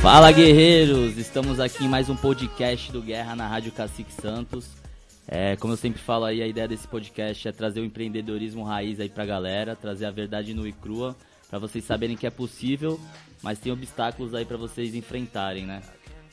Fala guerreiros, estamos aqui em mais um podcast do Guerra na Rádio Cacique Santos. É, como eu sempre falo aí, a ideia desse podcast é trazer o empreendedorismo raiz aí pra galera, trazer a verdade nua e crua, para vocês saberem que é possível, mas tem obstáculos aí para vocês enfrentarem, né?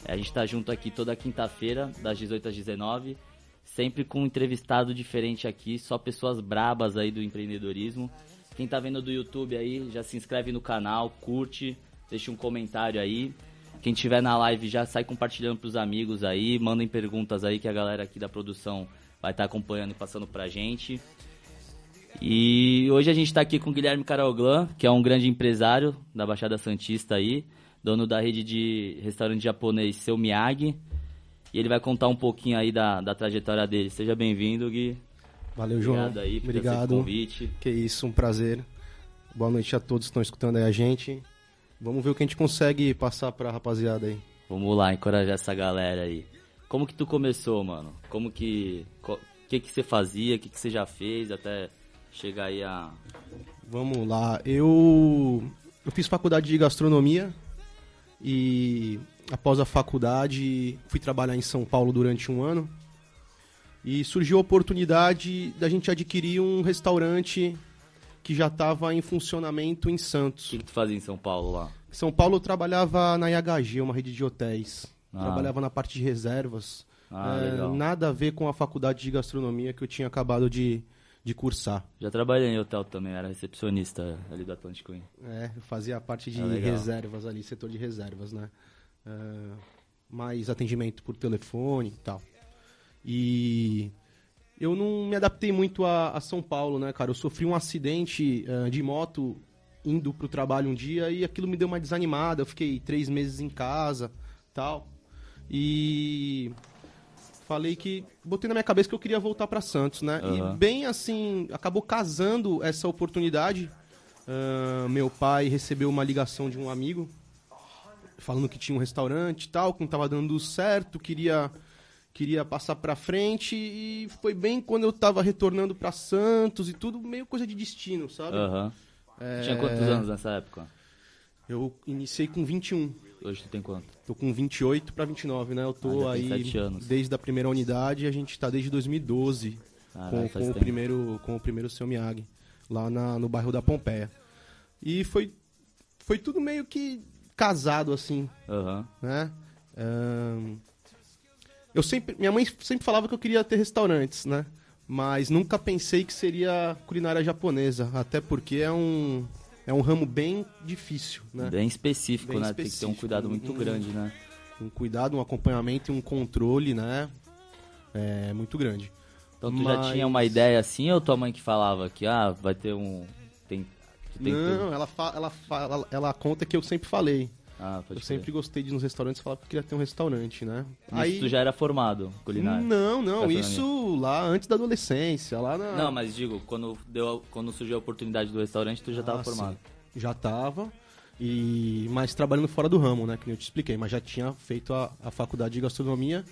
A gente tá junto aqui toda quinta-feira, das 18 às 19, sempre com um entrevistado diferente aqui, só pessoas brabas aí do empreendedorismo. Quem tá vendo do YouTube aí, já se inscreve no canal, curte, deixa um comentário aí. Quem tiver na live já sai compartilhando pros amigos aí, mandem perguntas aí que a galera aqui da produção vai estar tá acompanhando e passando pra gente. E hoje a gente está aqui com o Guilherme Caroglan, que é um grande empresário da Baixada Santista aí, dono da rede de restaurante japonês Seu Miyagi. E ele vai contar um pouquinho aí da, da trajetória dele. Seja bem-vindo, Gui. Valeu, João. Obrigado aí Obrigado. convite. Que isso, um prazer. Boa noite a todos que estão escutando aí a gente. Vamos ver o que a gente consegue passar pra rapaziada aí. Vamos lá, encorajar essa galera aí. Como que tu começou, mano? Como que... O que que você fazia? O que que você já fez até chegar aí a... Vamos lá. Eu, eu fiz faculdade de gastronomia e após a faculdade fui trabalhar em São Paulo durante um ano. E surgiu a oportunidade da gente adquirir um restaurante que já estava em funcionamento em O Santos. que que tu fazia em São Paulo lá? Em São Paulo eu trabalhava na IHG, uma rede de hotéis. Ah. Trabalhava na parte de reservas. Ah, É, nada a ver com a faculdade de gastronomia que eu tinha acabado de, de cursar. Já trabalhei em hotel também, era recepcionista ali do Atlântico Inn. É, eu fazia a parte de Ah, reservas ali, setor de reservas, né? É, mais atendimento por telefone e tal. E eu não me adaptei muito a, a São Paulo, né, cara? Eu sofri um acidente eh, de moto indo pro trabalho um dia e aquilo me deu uma desanimada. Eu fiquei três meses em casa, tal. E falei que botei na minha cabeça que eu queria voltar para Santos, né? Aham. E bem assim, acabou casando essa oportunidade. Ah, meu pai recebeu uma ligação de um amigo falando que tinha um restaurante e tal, que não tava dando certo, queria queria passar pra frente e foi bem quando eu tava retornando pra Santos e tudo, meio coisa de destino, sabe? Aham. É, Tinha quantos anos nessa época? Eu iniciei com 21. Hoje tu tem quanto? Tô com 28 pra 29, né? Eu tô Ah, aí desde a primeira unidade, a gente tá desde 2012 Caralho, com, com o primeiro com o primeiro seu Miyagi, lá na- no bairro da Pompeia. E foi foi tudo meio que casado assim, Aham. né? Ahn, eu sempre, minha mãe sempre falava que eu queria ter restaurantes, né? Mas nunca pensei que seria culinária japonesa, até porque é um é um ramo bem difícil, né? Bem específico, Bem né? Tem que ter um específico. cuidado muito Hum. grande, né? Um cuidado, um acompanhamento e um controle, né? É muito grande. Então tu já Mas- tinha uma ideia assim ou tua mãe que falava que, ah, vai ter um... Tem... Tem Não, ela, fa- ela, fa- ela conta que eu sempre falei. Ah, eu sempre gostei de ir nos restaurantes falar que eu queria ter um restaurante, né? Isso tu já era formado culinário? Não, não, isso lá antes da adolescência, lá na... Não, mas digo, quando, deu, a- quando surgiu a oportunidade do restaurante, tu já tava Ah, formado. sim. Já tava, e mas trabalhando fora do ramo, né? Que nem eu te expliquei, mas já tinha feito a, a faculdade de gastronomia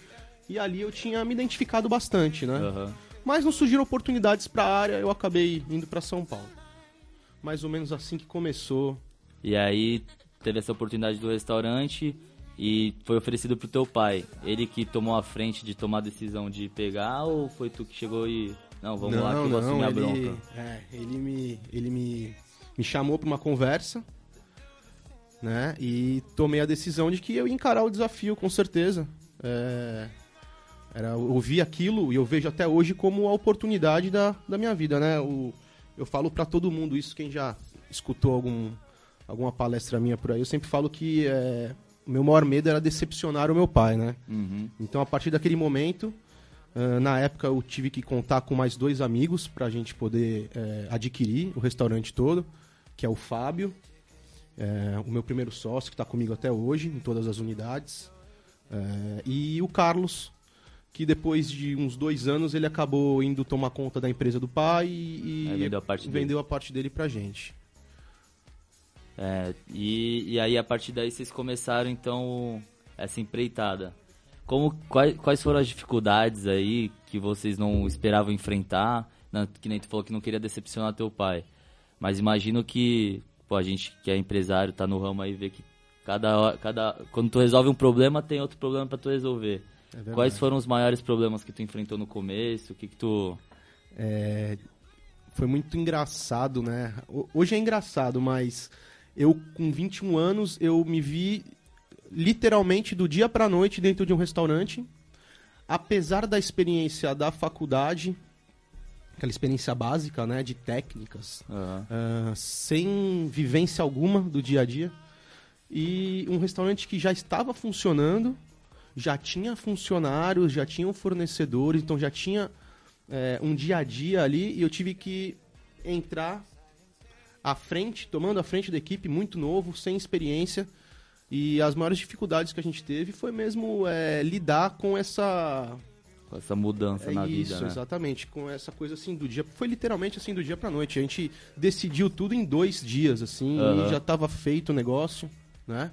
e ali eu tinha me identificado bastante, né? Aham. Mas não surgiram oportunidades pra área, eu acabei indo pra São Paulo. Mais ou menos assim que começou. E aí teve essa oportunidade do restaurante e foi oferecido pro teu pai. Ele que tomou a frente de tomar a decisão de pegar ou foi tu que chegou e... Não, vamos lá que eu vou assumir a bronca. é, ele me, ele me, me chamou pra uma conversa, né? E tomei a decisão de que eu ia encarar o desafio, com certeza. É, era, eu vi aquilo e eu vejo até hoje como a oportunidade da, da minha vida, né? O, eu falo pra todo mundo isso, quem já escutou algum, alguma palestra minha por aí, eu sempre falo que é, o meu maior medo era decepcionar o meu pai, né? Uhum. Então, a partir daquele momento, ah, na época eu tive que contar com mais dois amigos para a gente poder eh, adquirir o restaurante todo, que é o Fábio, eh, o meu primeiro sócio, que está comigo até hoje, em todas as unidades, eh, e o Carlos, que depois de uns dois anos ele acabou indo tomar conta da empresa do pai e, vendeu a parte dele. vendeu a parte dele pra gente. É, e, e aí a partir daí vocês começaram então essa empreitada. Como, quais, quais foram as dificuldades aí que vocês não esperavam enfrentar? Que nem tu falou que não queria decepcionar teu pai. Mas imagino que pô, a gente que é empresário, tá no ramo aí, vê que cada, cada quando tu resolve um problema, tem outro problema para tu resolver. É Quais foram os maiores problemas que tu enfrentou no começo? O que que tu... É, foi muito engraçado, né? Hoje é engraçado, mas eu com 21 anos, eu me vi literalmente do dia para noite dentro de um restaurante. Apesar da experiência da faculdade, aquela experiência básica, né, de técnicas, uhum. uh, sem vivência alguma do dia a dia. E um restaurante que já estava funcionando, já tinha funcionários, já tinha fornecedores, então já tinha é, um dia a dia ali e eu tive que entrar à frente, tomando a frente da equipe, muito novo, sem experiência. E as maiores dificuldades que a gente teve foi mesmo é, lidar com essa com essa mudança é na isso, vida, né? exatamente. Com essa coisa assim do dia. Foi literalmente assim do dia pra noite. A gente decidiu tudo em dois dias, assim, uhum. e já tava feito o negócio, né?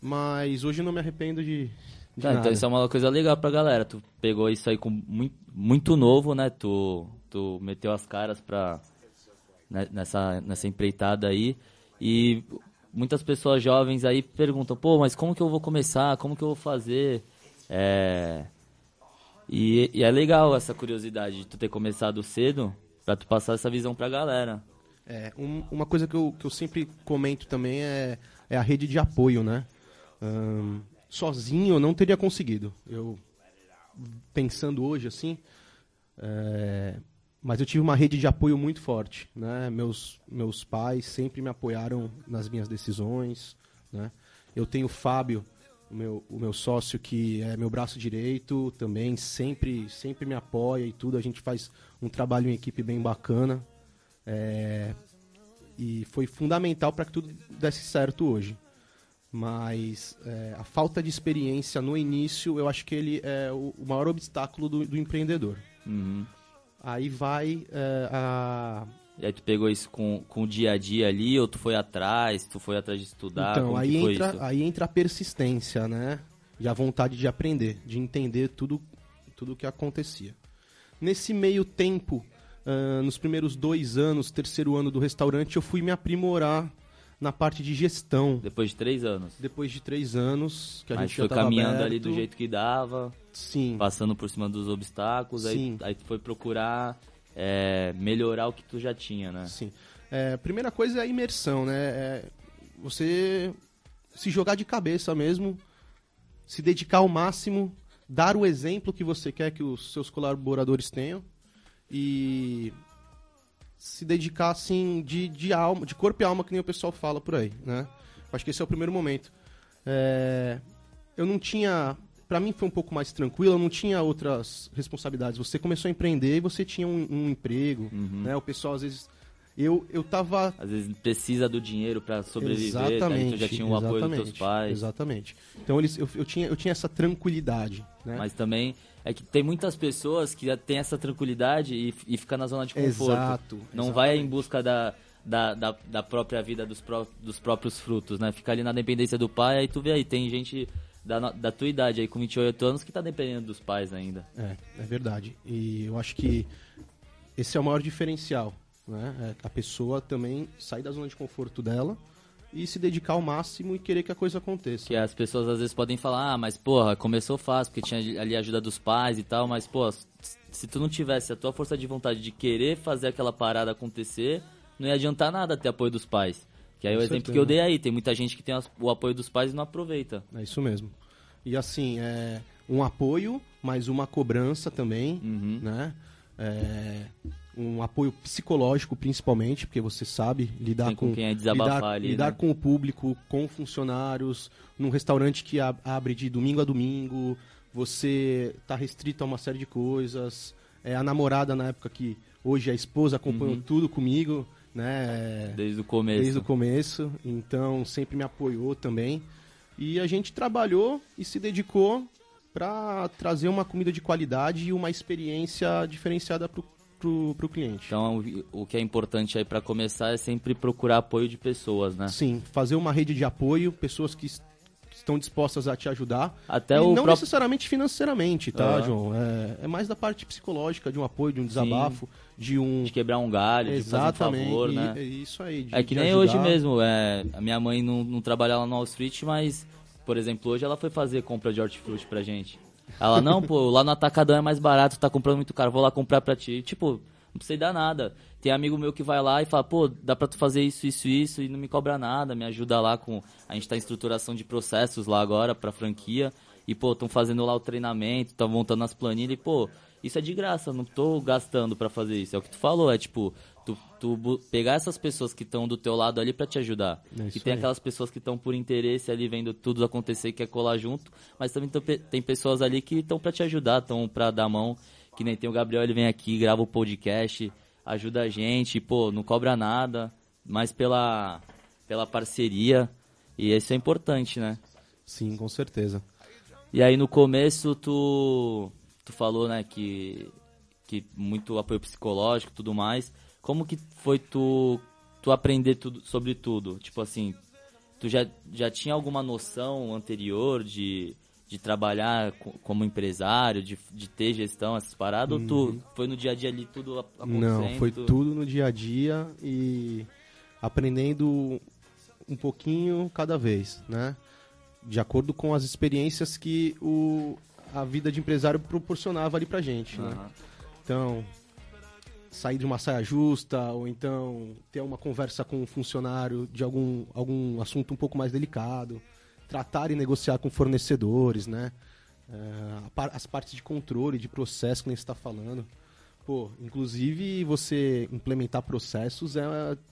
Mas hoje não me arrependo de. de então isso é uma coisa legal pra galera. Tu pegou isso aí com muito, muito novo, né? Tu, tu meteu as caras pra. Né, nessa, nessa empreitada aí. E muitas pessoas jovens aí perguntam, pô, mas como que eu vou começar? Como que eu vou fazer? É e, e, é legal essa curiosidade de tu ter começado cedo para tu passar essa visão pra galera. É, um, uma coisa que eu, que eu sempre comento também é, é a rede de apoio, né? Sozinho eu não teria conseguido. Eu, pensando hoje assim, é, mas eu tive uma rede de apoio muito forte, né? Meus, meus pais sempre me apoiaram nas minhas decisões, né? Eu tenho o Fábio, o meu, o meu sócio que é meu braço direito também sempre sempre me apoia e tudo a gente faz um trabalho em equipe bem bacana é, e foi fundamental para que tudo desse certo hoje mas é, a falta de experiência no início eu acho que ele é o, o maior obstáculo do, do empreendedor uhum. Aí vai é, a e aí tu pegou isso com, com o dia a dia ali, ou tu foi atrás, tu foi atrás de estudar? Então, aí entra, aí entra a persistência, né? E a vontade de aprender, de entender tudo tudo o que acontecia. Nesse meio tempo, uh, nos primeiros dois anos, terceiro ano do restaurante, eu fui me aprimorar na parte de gestão. Depois de três anos? Depois de três anos, que a Mas gente foi já caminhando aberto. ali do jeito que dava. Sim. Passando por cima dos obstáculos, Sim. aí, aí tu foi procurar é, melhorar o que tu já tinha, né? Sim. É, primeira coisa é a imersão, né? É você se jogar de cabeça mesmo, se dedicar ao máximo, dar o exemplo que você quer que os seus colaboradores tenham e se dedicar assim de, de alma, de corpo e alma, que nem o pessoal fala por aí, né? Acho que esse é o primeiro momento. É, eu não tinha para mim foi um pouco mais tranquilo, eu não tinha outras responsabilidades. Você começou a empreender e você tinha um, um emprego, uhum. né? O pessoal às vezes eu eu tava às vezes precisa do dinheiro para sobreviver, exatamente, né? já tinha o apoio dos teus pais. Exatamente. Então eles eu, eu tinha eu tinha essa tranquilidade, né? Mas também é que tem muitas pessoas que têm essa tranquilidade e, e fica na zona de conforto. Exato. Não exatamente. vai em busca da da, da, da própria vida dos, pró dos próprios frutos, né? Fica ali na dependência do pai, aí tu vê aí, tem gente da, da tua idade aí, com 28 anos, que tá dependendo dos pais ainda. É, é verdade. E eu acho que esse é o maior diferencial, né? É a pessoa também sair da zona de conforto dela e se dedicar ao máximo e querer que a coisa aconteça. Que as pessoas às vezes podem falar, ah, mas porra, começou fácil, porque tinha ali a ajuda dos pais e tal, mas pô, se tu não tivesse a tua força de vontade de querer fazer aquela parada acontecer, não ia adiantar nada ter apoio dos pais. Que aí é o exemplo que eu dei aí, tem muita gente que tem o apoio dos pais e não aproveita. É isso mesmo. E assim, é um apoio, mas uma cobrança também, uhum. né? É, um apoio psicológico principalmente, porque você sabe lidar com, com quem é lidar, ali, lidar né? com o público, com funcionários, num restaurante que abre de domingo a domingo, você tá restrito a uma série de coisas. É, a namorada na época que hoje a esposa acompanhou uhum. tudo comigo né? Desde o começo. Desde o começo, então sempre me apoiou também. E a gente trabalhou e se dedicou para trazer uma comida de qualidade e uma experiência diferenciada para o cliente. Então, o que é importante aí para começar é sempre procurar apoio de pessoas, né? Sim, fazer uma rede de apoio, pessoas que, estão dispostas a te ajudar. Até e o não próprio- necessariamente financeiramente, tá. João? É, é mais da parte psicológica, de um apoio, de um desabafo, de um... de quebrar um galho, de fazer um Exatamente, favor, e- né? é isso aí. de- É que nem ajudar. hoje mesmo, é, a minha mãe não, não trabalha lá no Wall Street, mas, por exemplo, hoje ela foi fazer compra de hortifruti pra gente. Ela, não, pô, lá no Atacadão é mais barato, tá comprando muito caro, vou lá comprar pra ti. Tipo, não precisa dar nada. Tem amigo meu que vai lá e fala, pô, dá pra tu fazer isso, isso, isso, e não me cobra nada, me ajuda lá com... A gente tá em estruturação de processos lá agora pra franquia, e, pô, estão fazendo lá o treinamento, estão montando as planilhas, e, pô, isso é de graça, não tô gastando pra fazer isso. É o que tu falou, é tipo, tu, tu pegar essas pessoas que estão do teu lado ali pra te ajudar. É e isso tem aí. aquelas pessoas que estão por interesse ali vendo tudo acontecer e quer colar junto, mas também tem pessoas ali que estão pra te ajudar, estão pra dar mão, que nem tem o Gabriel, ele vem aqui, grava o podcast, ajuda a gente, pô, não cobra nada, mas pela, pela parceria, e isso é importante, né? Sim, com certeza. E aí no começo tu, tu falou, né, que, que muito apoio psicológico e tudo mais. Como que foi tu, tu aprender tudo, sobre tudo? Tipo assim, tu já, já tinha alguma noção anterior de, de trabalhar co- como empresário, de, de ter gestão, essas paradas? Ou tu foi no dia a dia ali tudo acontecendo? Não, foi tu- tudo no dia a dia e aprendendo um pouquinho cada vez, né? De acordo com as experiências que o, a vida de empresário proporcionava ali pra gente, né? Aham. Então, sair de uma saia justa, ou então ter uma conversa com um funcionário de algum, algum assunto um pouco mais delicado, tratar e negociar com fornecedores, né? É, as partes de controle, de processo que nem está falando. Pô, inclusive você implementar processos é,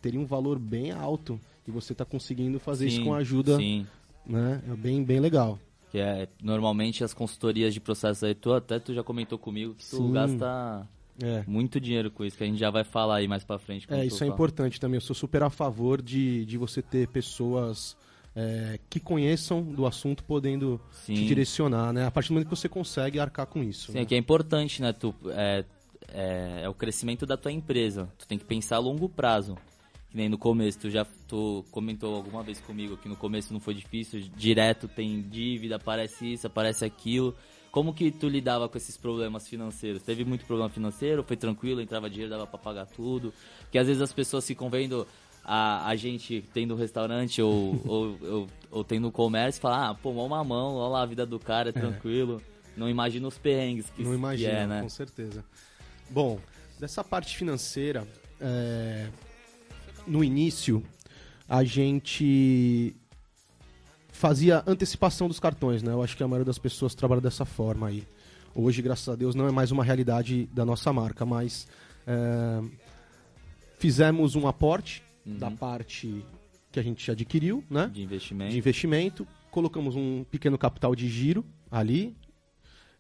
teria um valor bem alto e você está conseguindo fazer isso Sim, com a ajuda, Sim, né? É bem, bem legal. que é normalmente as consultorias de processo aí, tu até tu já comentou comigo que tu Sim. gasta É. muito dinheiro com isso, que a gente já vai falar aí mais pra frente. É, isso é importante também. Eu sou super a favor de, de você ter pessoas é, que conheçam do assunto podendo te Sim. direcionar, né? A partir do momento que você consegue arcar com isso. Sim, né? é que é importante, né? Tu, é, é, é o crescimento da tua empresa. Tu tem que pensar a longo prazo. Que nem no começo, tu já tu comentou alguma vez comigo que no começo não foi difícil, direto tem dívida, aparece isso, aparece aquilo. Como que tu lidava com esses problemas financeiros? Teve muito problema financeiro? Foi tranquilo? Entrava dinheiro, dava pra pagar tudo? Porque às vezes as pessoas ficam vendo a, a gente tendo restaurante ou, ou, ou, ou tendo comércio e falam, ah, pô, mó mamão, olha lá a vida do cara, é tranquilo. Não imagina os perrengues que, Não que imagina, é, né? com certeza. Bom, dessa parte financeira, é, no início, a gente fazia antecipação dos cartões, né? Eu acho que a maioria das pessoas trabalha dessa forma aí. Hoje, graças a Deus, não é mais uma realidade da nossa marca, mas é, fizemos um aporte da parte que a gente adquiriu, né? De investimento. de investimento, colocamos um pequeno capital de giro ali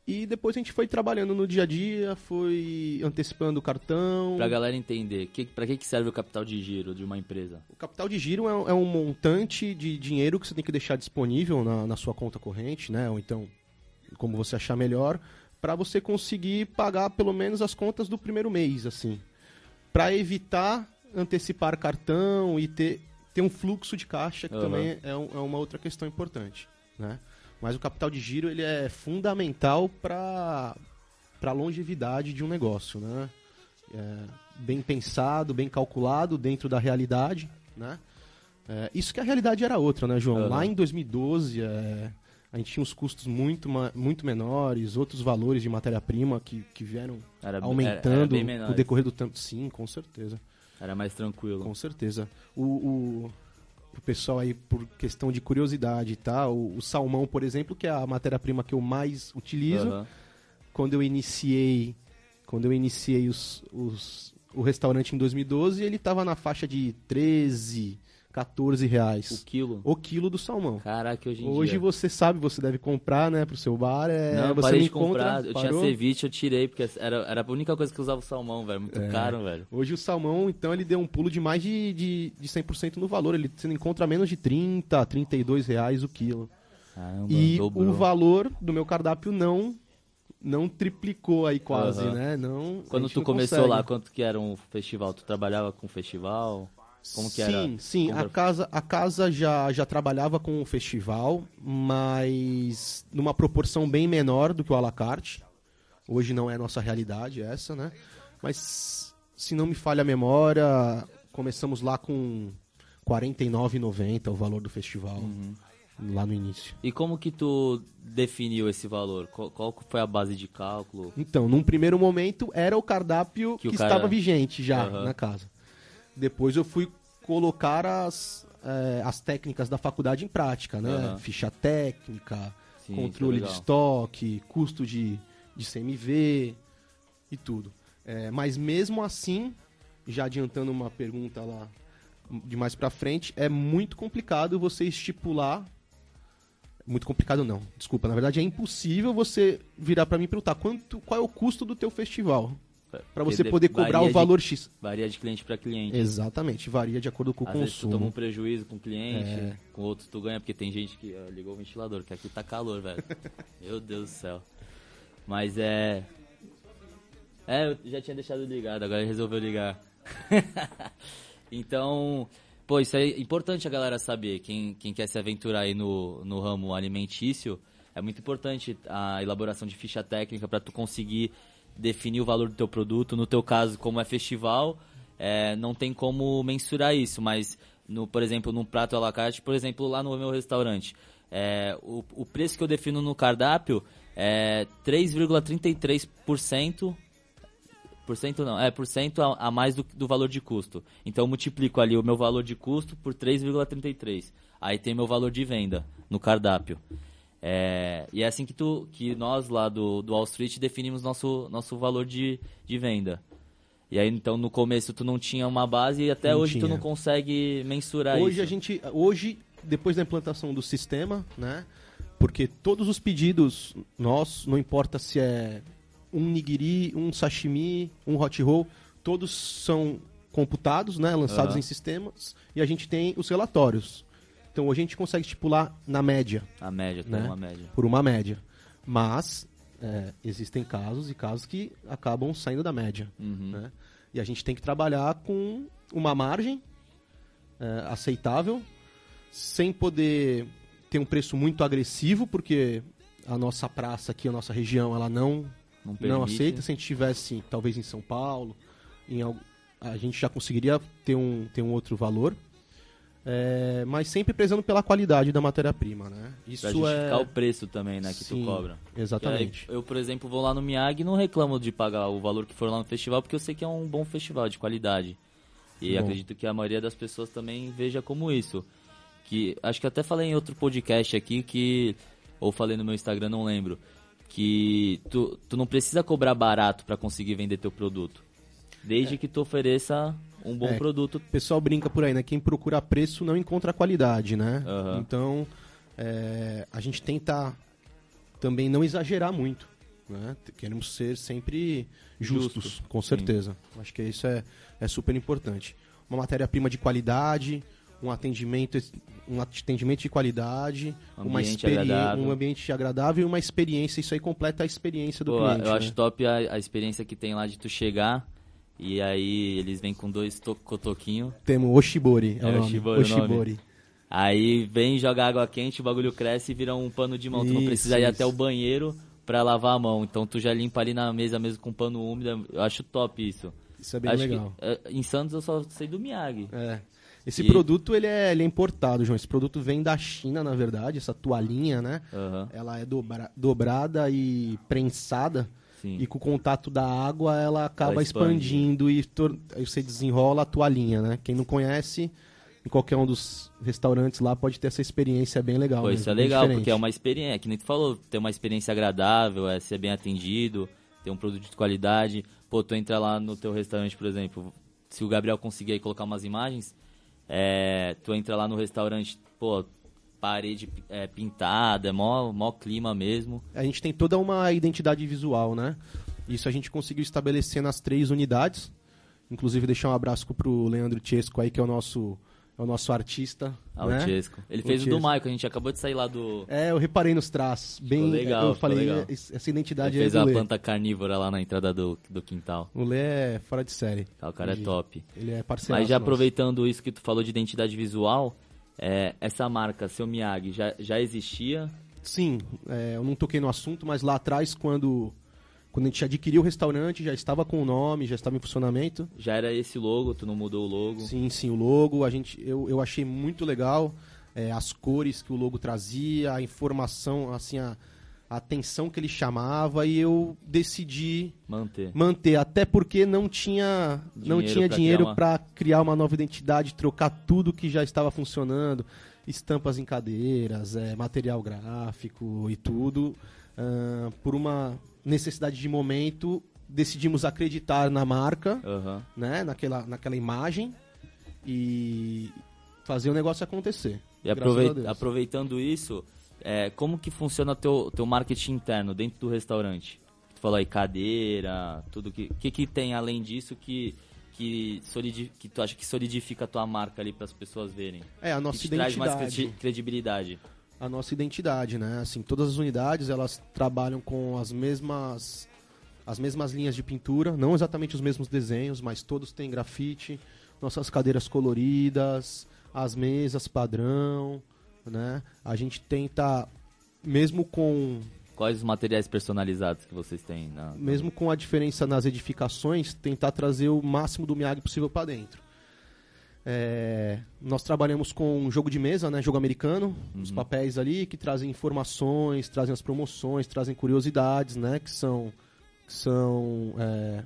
e depois a gente foi trabalhando no dia a dia, foi antecipando o cartão. Pra galera entender, que, pra que serve o capital de giro de uma empresa? O capital de giro é, um- é um montante de dinheiro que você tem que deixar disponível na, na sua conta corrente, né? Ou então, como você achar melhor, para você conseguir pagar pelo menos as contas do primeiro mês, assim. Para evitar antecipar cartão e ter, ter um fluxo de caixa, que Aham. também é, é uma outra questão importante, né? Mas o capital de giro ele é fundamental para a longevidade de um negócio, né? É, bem pensado, bem calculado dentro da realidade, né? É, isso que a realidade era outra, né, João? Aham. Lá em 2012, é, a gente tinha uns custos muito, muito menores, outros valores de matéria-prima que, que vieram Era, era- aumentando era bem no decorrer do tempo. Sim, com certeza. Era mais tranquilo. Com certeza. O, o, o pessoal aí, por questão de curiosidade, tá? O, o salmão, por exemplo, que é a matéria-prima que eu mais utilizo, Aham. quando eu iniciei quando eu iniciei os, os- o restaurante em 2012 ele estava na faixa de 13 14 O reais quilo. o quilo do salmão Caraca, hoje em hoje dia. você sabe você deve comprar né pro seu bar é, Não, você parei não de comprar. encontra Eu parou? tinha ceviche, eu tirei, porque era, era a única coisa que eu usava o salmão, velho. Muito É. caro, velho. hoje o salmão então ele deu um pulo de mais de, de, de 100% no valor ele você não encontra menos de 30 32 reais o quilo Caramba, e dobrou. o valor do meu cardápio não não triplicou aí quase Aham. né não Quando tu começou consegue. lá, quanto que era um festival? Tu trabalhava com festival? Como que sim, era? sim. A casa, a casa já, já trabalhava com o festival, mas numa proporção bem menor do que o alacarte. Hoje não é nossa realidade essa, né? Mas se não me falha a memória, começamos lá com R$ 49,90 o valor do festival, Uhum. lá no início. E como que tu definiu esse valor? Qual, qual foi a base de cálculo? Então, num primeiro momento, era o cardápio Que que, o cara- estava vigente já Aham. na casa. Depois eu fui colocar as, eh, as técnicas da faculdade em prática, né? Aham. Ficha técnica, Sim, controle é de estoque, custo de, de CMV e tudo. Eh, mas mesmo assim, já adiantando uma pergunta lá de mais pra frente, é muito complicado você estipular muito complicado não, desculpa. Na verdade é impossível você virar pra mim e perguntar quanto, qual é o custo do teu festival Porque você de- poder cobrar o de- valor X. Varia de cliente para cliente. Exatamente, varia de acordo com o Às vezes tu toma um consumo. prejuízo com o cliente, É. com outros tu ganha, porque tem gente que ó, ligou o ventilador, que aqui tá calor, velho. Meu Deus do céu. Mas é. É, eu já tinha deixado ligado, agora resolveu ligar. então, pô, isso é importante a galera saber. Quem, quem quer se aventurar aí no, no ramo alimentício, é muito importante a elaboração de ficha técnica para tu conseguir definir o valor do teu produto. No teu caso, como é festival, é, não tem como mensurar isso, mas, no, por exemplo, num prato à la carte, por exemplo, lá no meu restaurante, é, o, o preço que eu defino no cardápio é 3,33% por cento não, é por cento a, a mais do, do valor de custo. Então eu multiplico ali o meu valor de custo por 3,33. Aí tem meu valor de venda no cardápio. É, e é assim que, tu, que nós lá do, do Wall Street definimos nosso, nosso valor de, de venda. E aí então no começo tu não tinha uma base e até Não hoje tu tinha. não consegue mensurar Hoje isso. a gente, hoje depois da implantação do sistema, né? Porque todos os pedidos nossos, não importa se é um nigiri, um sashimi, um hot roll, todos são computados, né? Lançados Aham. em sistemas e a gente tem os relatórios. Então hoje a gente consegue estipular na média, A média, tem né? uma média. por uma média. Mas é, existem casos e casos que acabam saindo da média. Uhum. né? E a gente tem que trabalhar com uma margem é, aceitável, sem poder ter um preço muito agressivo, porque a nossa praça aqui, a nossa região, ela não, Não, não aceita. Se a gente tivesse, talvez em São Paulo, em a gente já conseguiria ter um, ter um outro valor. É, mas sempre prezando pela qualidade da matéria-prima, né? Isso Pra justificar é o preço também, né, que Sim, tu cobra. Exatamente. Aí, Eu, por exemplo, vou lá no Miyagi e não reclamo de pagar o valor que for lá no festival, porque eu sei que é um bom festival de qualidade. E Bom. acredito que a maioria das pessoas também veja como isso. Que acho que até falei em outro podcast aqui que ou falei no meu Instagram, não lembro, que tu, tu não precisa cobrar barato para conseguir vender teu produto. Desde que tu ofereça um bom É. produto. O pessoal brinca por aí, né? Quem procura preço não encontra qualidade, né? Aham. Então, é, a gente tenta também não exagerar muito, né? Queremos ser sempre justos, Justo, com sim. certeza. Acho que isso é, é super importante. Uma matéria-prima de qualidade, um atendimento, um atendimento de qualidade, uma Ambiente experi- agradável. um ambiente agradável e uma experiência. Isso aí completa a experiência do Pô, cliente. eu né? acho top a, a experiência que tem lá de tu chegar e aí eles vêm com dois to- cotoquinhos. Temos Oshibori, é, É, o nome. Oshibori o nome. Oshibori. Aí vem, joga água quente, o bagulho cresce e vira um pano de mão. tu não Isso, precisa ir isso. até o banheiro pra lavar a mão. Então tu já limpa ali na mesa mesmo com pano úmido. Eu acho top isso. Isso é bem acho legal. Que, é, em Santos eu só sei do Miyagi. É. Esse E- produto ele é, ele é importado, João. Esse produto vem da China, na verdade, essa toalhinha, né? Aham, Ela é dobra- dobrada e prensada. Sim. E com o contato da água ela acaba Ela expandindo e você desenrola a toalhinha, né? Quem não conhece, em qualquer um dos restaurantes lá pode ter essa experiência bem legal. Pô, mesmo, isso é legal, diferente. porque é uma experiência, que nem tu falou, ter uma experiência agradável, é ser bem atendido, ter um produto de qualidade. Pô, tu entra lá no teu restaurante, por exemplo, se o Gabriel conseguir aí colocar umas imagens, é, tu entra lá no restaurante, pô, parede é, pintada, é mó, mó clima mesmo. A gente tem toda uma identidade visual, né? Isso a gente conseguiu estabelecer nas três unidades. Inclusive, deixar um abraço pro Leandro Chesco aí, que é o nosso é o nosso artista. né? Altesco. Ele O fez o do Chesco. Michael, a gente acabou de sair lá do. É, eu reparei nos traços. Bem, legal, eu ficou falei, legal. essa Ele identidade é fez a Lê. planta carnívora lá na entrada do, do quintal. O Lê é fora de série. Tá, o cara é top. Ele é parceiro. Mas já aproveitando isso que tu falou de identidade visual, é, essa marca, seu Miyagi, já, já existia? Sim, é, eu não toquei no assunto, mas lá atrás, quando, quando a gente adquiriu o restaurante, já estava com o nome, já estava em funcionamento. Já era esse logo, tu não mudou o logo? Sim, sim, o logo, a gente, eu, eu achei muito legal é, as cores que o logo trazia, a informação, assim, a, a atenção que ele chamava e eu decidi Manter. manter, até porque não tinha não Dinheiro tinha pra dinheiro criar uma- para criar uma nova identidade, trocar tudo que já estava funcionando, estampas em cadeiras, é, material gráfico e tudo, ah, por uma necessidade de momento, decidimos acreditar na marca, Aham. né, naquela, naquela imagem e fazer o negócio acontecer. E aproveitando isso, é, como que funciona teu, teu marketing interno dentro do restaurante? Tu falou aí cadeira, tudo que... O que, que tem além disso que, que, solidi, que tu acha que solidifica a tua marca ali para as pessoas verem? É a nossa que te traz mais identidade. credi- credibilidade. a nossa identidade, né? Assim, todas as unidades elas trabalham com as mesmas as mesmas linhas de pintura, não exatamente os mesmos desenhos, mas todos têm grafite, nossas cadeiras coloridas, as mesas padrão, né? A gente tenta mesmo com Quais os materiais personalizados que vocês têm? Na... mesmo com a diferença nas edificações, tentar trazer o máximo do Miyagi possível para dentro. É, nós trabalhamos com jogo de mesa, né, jogo americano, os papéis ali que trazem informações, trazem as promoções, trazem curiosidades, né, que são, que são é,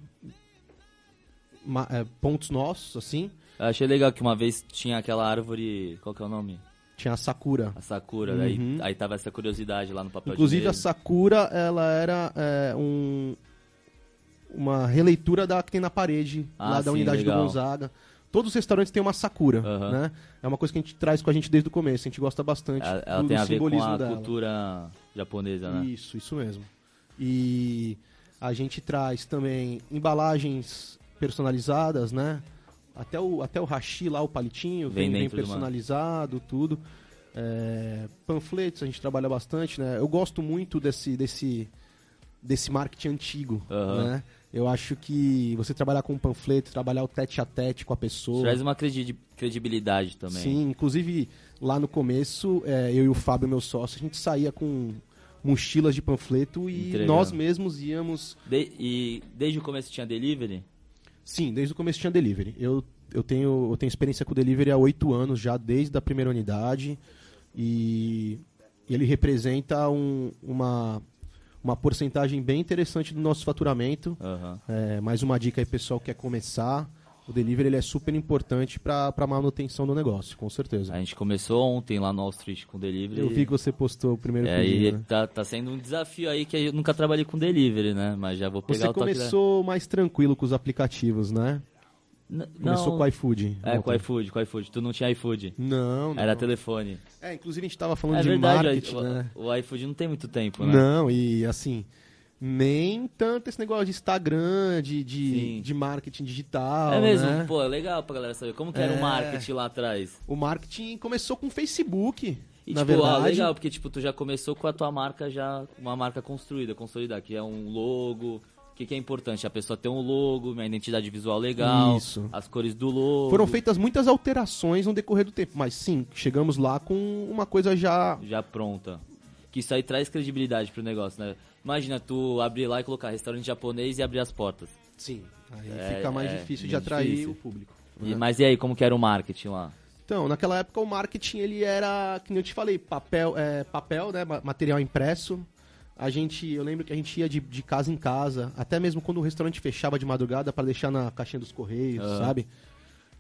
ma- é, pontos nossos, assim. Eu achei legal que uma vez tinha aquela árvore. Qual que é o nome? Tinha a Sakura. A Sakura. Uhum. Aí, aí tava essa curiosidade lá no papel Inclusive de a. Sakura, ela era é, um, uma releitura da que tem na parede, Ah, lá da sim, unidade legal. do Gonzaga. Todos os restaurantes têm uma Sakura, Aham. né? É uma coisa que a gente traz com a gente desde o começo, a gente gosta bastante Ela, ela do, tem a ver com a dela. cultura japonesa, né? Isso, isso mesmo. E a gente traz também embalagens personalizadas, né? Até o, até o hashi lá, o palitinho, Vem vem, vem personalizado, tudo. É, panfletos a gente trabalha bastante, né? Eu gosto muito desse, desse, desse marketing antigo, Aham. né? Eu acho que você trabalhar com um panfleto, trabalhar o tete a tete com a pessoa. Traz uma credi- credibilidade também. Sim, inclusive lá no começo, é, eu e o Fábio, meu sócio, a gente saía com mochilas de panfleto e Entregando. nós mesmos íamos. De- e desde o começo tinha delivery? Sim, desde o começo tinha delivery. Eu, eu, tenho, eu tenho experiência com delivery há oito anos já, desde a primeira unidade. E ele representa um- uma, uma porcentagem bem interessante do nosso faturamento. Aham. É, mais uma dica aí, pessoal que quer começar. O delivery ele é super importante para a manutenção do negócio, com certeza. A gente começou ontem lá no Wall Street com delivery. Eu vi que você postou o primeiro É, pedido, e né? tá, tá sendo um desafio aí que eu nunca trabalhei com delivery, né? Mas já vou pegar Você o da- começou mais tranquilo com os aplicativos, né? N- Começou não. com o iFood. É, com o ontem. iFood, com o iFood. Tu não tinha iFood. Não, não. Era telefone. É, inclusive a gente tava falando é de verdade, marketing, o, né? o iFood não tem muito tempo, né? Não, e assim, nem tanto esse negócio de Instagram, de, de, de marketing digital, É mesmo, né? pô, é legal pra galera saber. Como que era É. o marketing lá atrás? O marketing começou com o Facebook, E na tipo, verdade. ah, legal, porque tipo, tu já começou com a tua marca já, uma marca construída, consolidada, que é um logo. O que, que é importante? A pessoa ter um logo, uma identidade visual legal, Isso. as cores do logo. Foram feitas muitas alterações no decorrer do tempo, mas sim, chegamos lá com uma coisa já já pronta. Que isso aí traz credibilidade pro negócio, né? Imagina tu abrir lá e colocar restaurante japonês e abrir as portas. Sim. Aí É, fica mais é, difícil de atrair difícil. o público. E- né? mas e aí, como que era o marketing lá? Então, naquela época o marketing ele era, que eu te falei, papel, é, papel, né, ma- material impresso. A gente, eu lembro que a gente ia de, de casa em casa, até mesmo quando o restaurante fechava de madrugada para deixar na caixinha dos correios, Aham. sabe?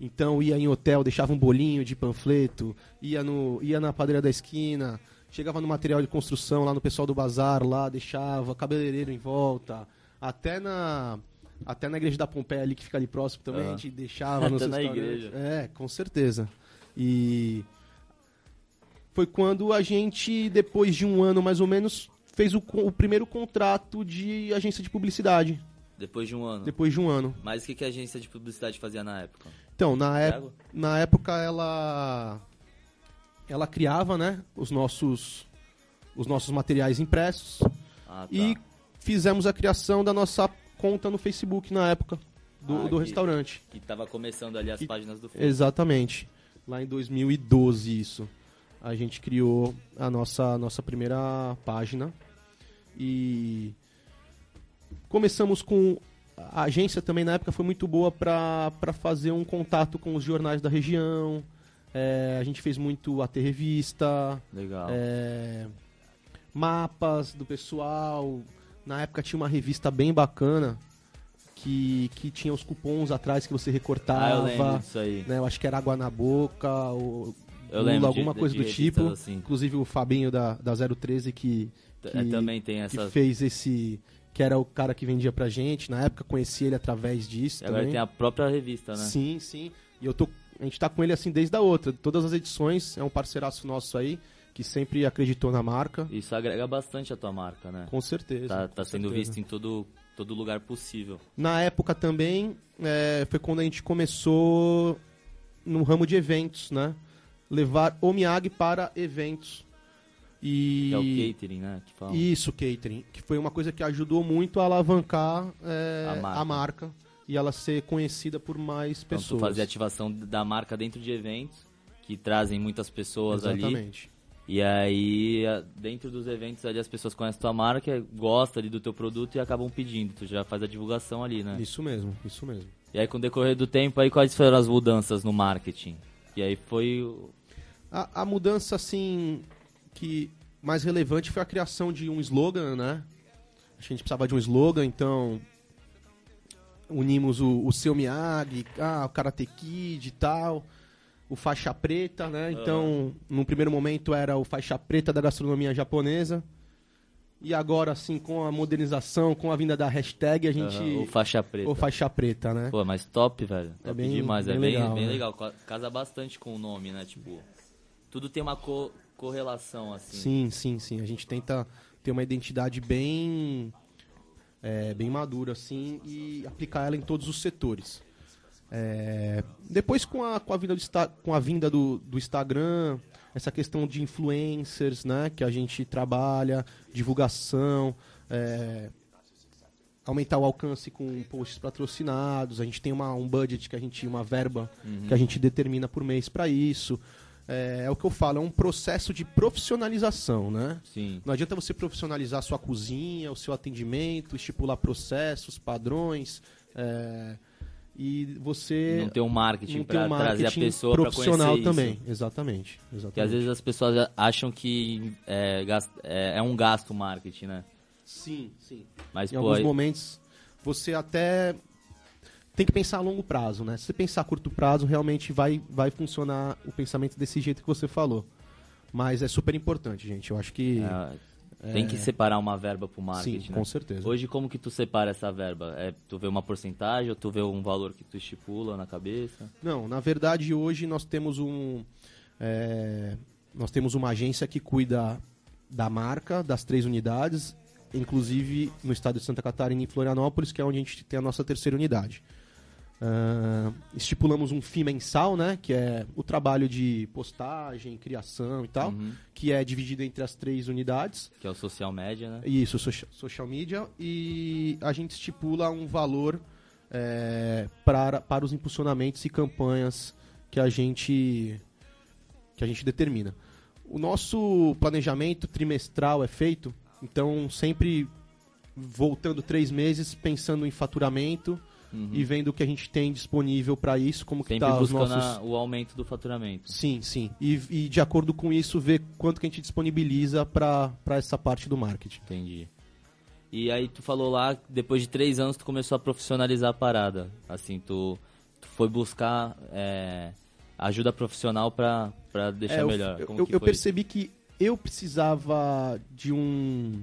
Então ia em hotel, deixava um bolinho de panfleto, ia no, ia na padaria da esquina, chegava no material de construção lá no pessoal do bazar lá, deixava cabeleireiro em volta, até na até na igreja da Pompeia ali que fica ali próximo também, Aham. a gente deixava nos Até na igreja. É, com certeza. E foi quando a gente, depois de um ano mais ou menos, fez o, o primeiro contrato de agência de publicidade. Depois de um ano. Depois de um ano. Mas o que, que a agência de publicidade fazia na época? Então, na, ép- na época ela ela criava, né, os nossos os nossos materiais impressos Ah, tá. e fizemos a criação da nossa conta no Facebook na época do, Ah, do que- restaurante. Que tava começando ali as E- páginas do Facebook. Exatamente. Lá em 2012 isso. A gente criou a nossa a nossa primeira página e começamos com a agência também na época foi muito boa para fazer um contato com os jornais da região. É, a gente fez muito AT Revista, Legal. é, mapas do pessoal. Na época tinha uma revista bem bacana que, que tinha os cupons atrás que você ah, recortava. eu lembro disso aí. né, eu acho que era água na boca, ou Eu Lula, lembro alguma de, coisa de do tipo. Assim. Inclusive o Fabinho da, da 013 que, que- é, também tem que essa. fez esse. que era o cara que vendia pra gente. Na época conheci ele através disso. Agora também. tem a própria revista, né? Sim, sim. E eu tô. A gente tá com ele assim desde a outra. Todas as edições, é um parceiraço nosso aí, que sempre acreditou na marca. Isso agrega bastante a tua marca, né? Com certeza. Tá, com tá sendo certeza. visto em todo, todo lugar possível. Na época também, é, foi quando a gente começou no ramo de eventos, né? Levar o Miyagi para eventos. E Que é o catering, né? Isso, catering. Que foi uma coisa que ajudou muito a alavancar é, A a, marca. E ela ser conhecida por mais Então, pessoas. fazer ativação da marca dentro de eventos que trazem muitas pessoas ali. Exatamente. E aí, dentro dos eventos ali, as pessoas conhecem tua marca, gostam ali do teu produto e acabam pedindo. Tu já faz a divulgação ali, né? Isso mesmo, isso mesmo. E aí, com o decorrer do tempo, aí quais foram as mudanças no marketing? E aí foi A, a mudança, assim, que mais relevante foi a criação de um slogan, né? A gente precisava de um slogan, então unimos o, o Seu Miyagi, ah, o Karate Kid e tal, o Faixa Preta, né? Então, num primeiro momento era o Faixa Preta da gastronomia japonesa. E agora, assim, com a modernização, com a vinda da hashtag, a gente... Aham, o faixa preta. o Faixa Preta, né? Pô, mas top, velho. É Top bem- demais. bem é bem legal, bem né? legal. Ca- Casa bastante com o nome, né? Tipo, tudo tem uma co- correlação, assim. Sim, sim, sim. A gente tenta ter uma identidade bem, é, bem madura, assim, e aplicar ela em todos os setores. É, depois, com a, com a vinda, do, com a vinda do, do Instagram, essa questão de influencers, né, que a gente trabalha, divulgação, é, aumentar o alcance com posts patrocinados, a gente tem uma, um budget que a gente, uma verba que a gente determina por mês para isso. É, é o que eu falo, é um processo de profissionalização, né? Sim. Não adianta você profissionalizar a sua cozinha, o seu atendimento, estipular processos, padrões, é, e você Não ter um marketing pra um trazer a pessoa profissional também. isso. Exatamente, Porque às exatamente. vezes as pessoas acham que é, é, é um gasto o marketing, né? Sim, sim. Mas, Em pô, alguns aí- momentos você até tem que pensar a longo prazo, né? Se você pensar a curto prazo, realmente vai, vai funcionar o pensamento desse jeito que você falou. Mas é super importante, gente. Eu acho que. é, tem que separar uma verba pro marketing, sim, né? com certeza. Hoje, como que tu separa essa verba? É, tu vê uma porcentagem ou tu vê um valor que tu estipula na cabeça? Não, na verdade hoje nós temos um é, nós temos uma agência que cuida da marca das três unidades, inclusive no estado de Santa Catarina e em Florianópolis, que é onde a gente tem a nossa terceira unidade. Ah, estipulamos um FII mensal, né, que é o trabalho de postagem, criação e tal, Uhum. que é dividido entre as três unidades. Que é o social media, né? Isso, socia- social media. E a gente estipula um valor é, para, para os impulsionamentos e campanhas que a gente que a gente determina. O nosso planejamento trimestral é feito, então sempre voltando três meses, pensando em faturamento e vendo o que a gente tem disponível para isso, como que Uhum. Sempre tá os nossos o aumento do faturamento. Sim, sim. E, e de acordo com isso, ver quanto que a gente disponibiliza para essa parte do marketing. Entendi. E aí tu falou lá, depois de três anos tu começou a profissionalizar a parada. Assim, tu, tu foi buscar é, ajuda profissional pra deixar É, eu- melhor. Eu, Como eu- que eu percebi que eu precisava de um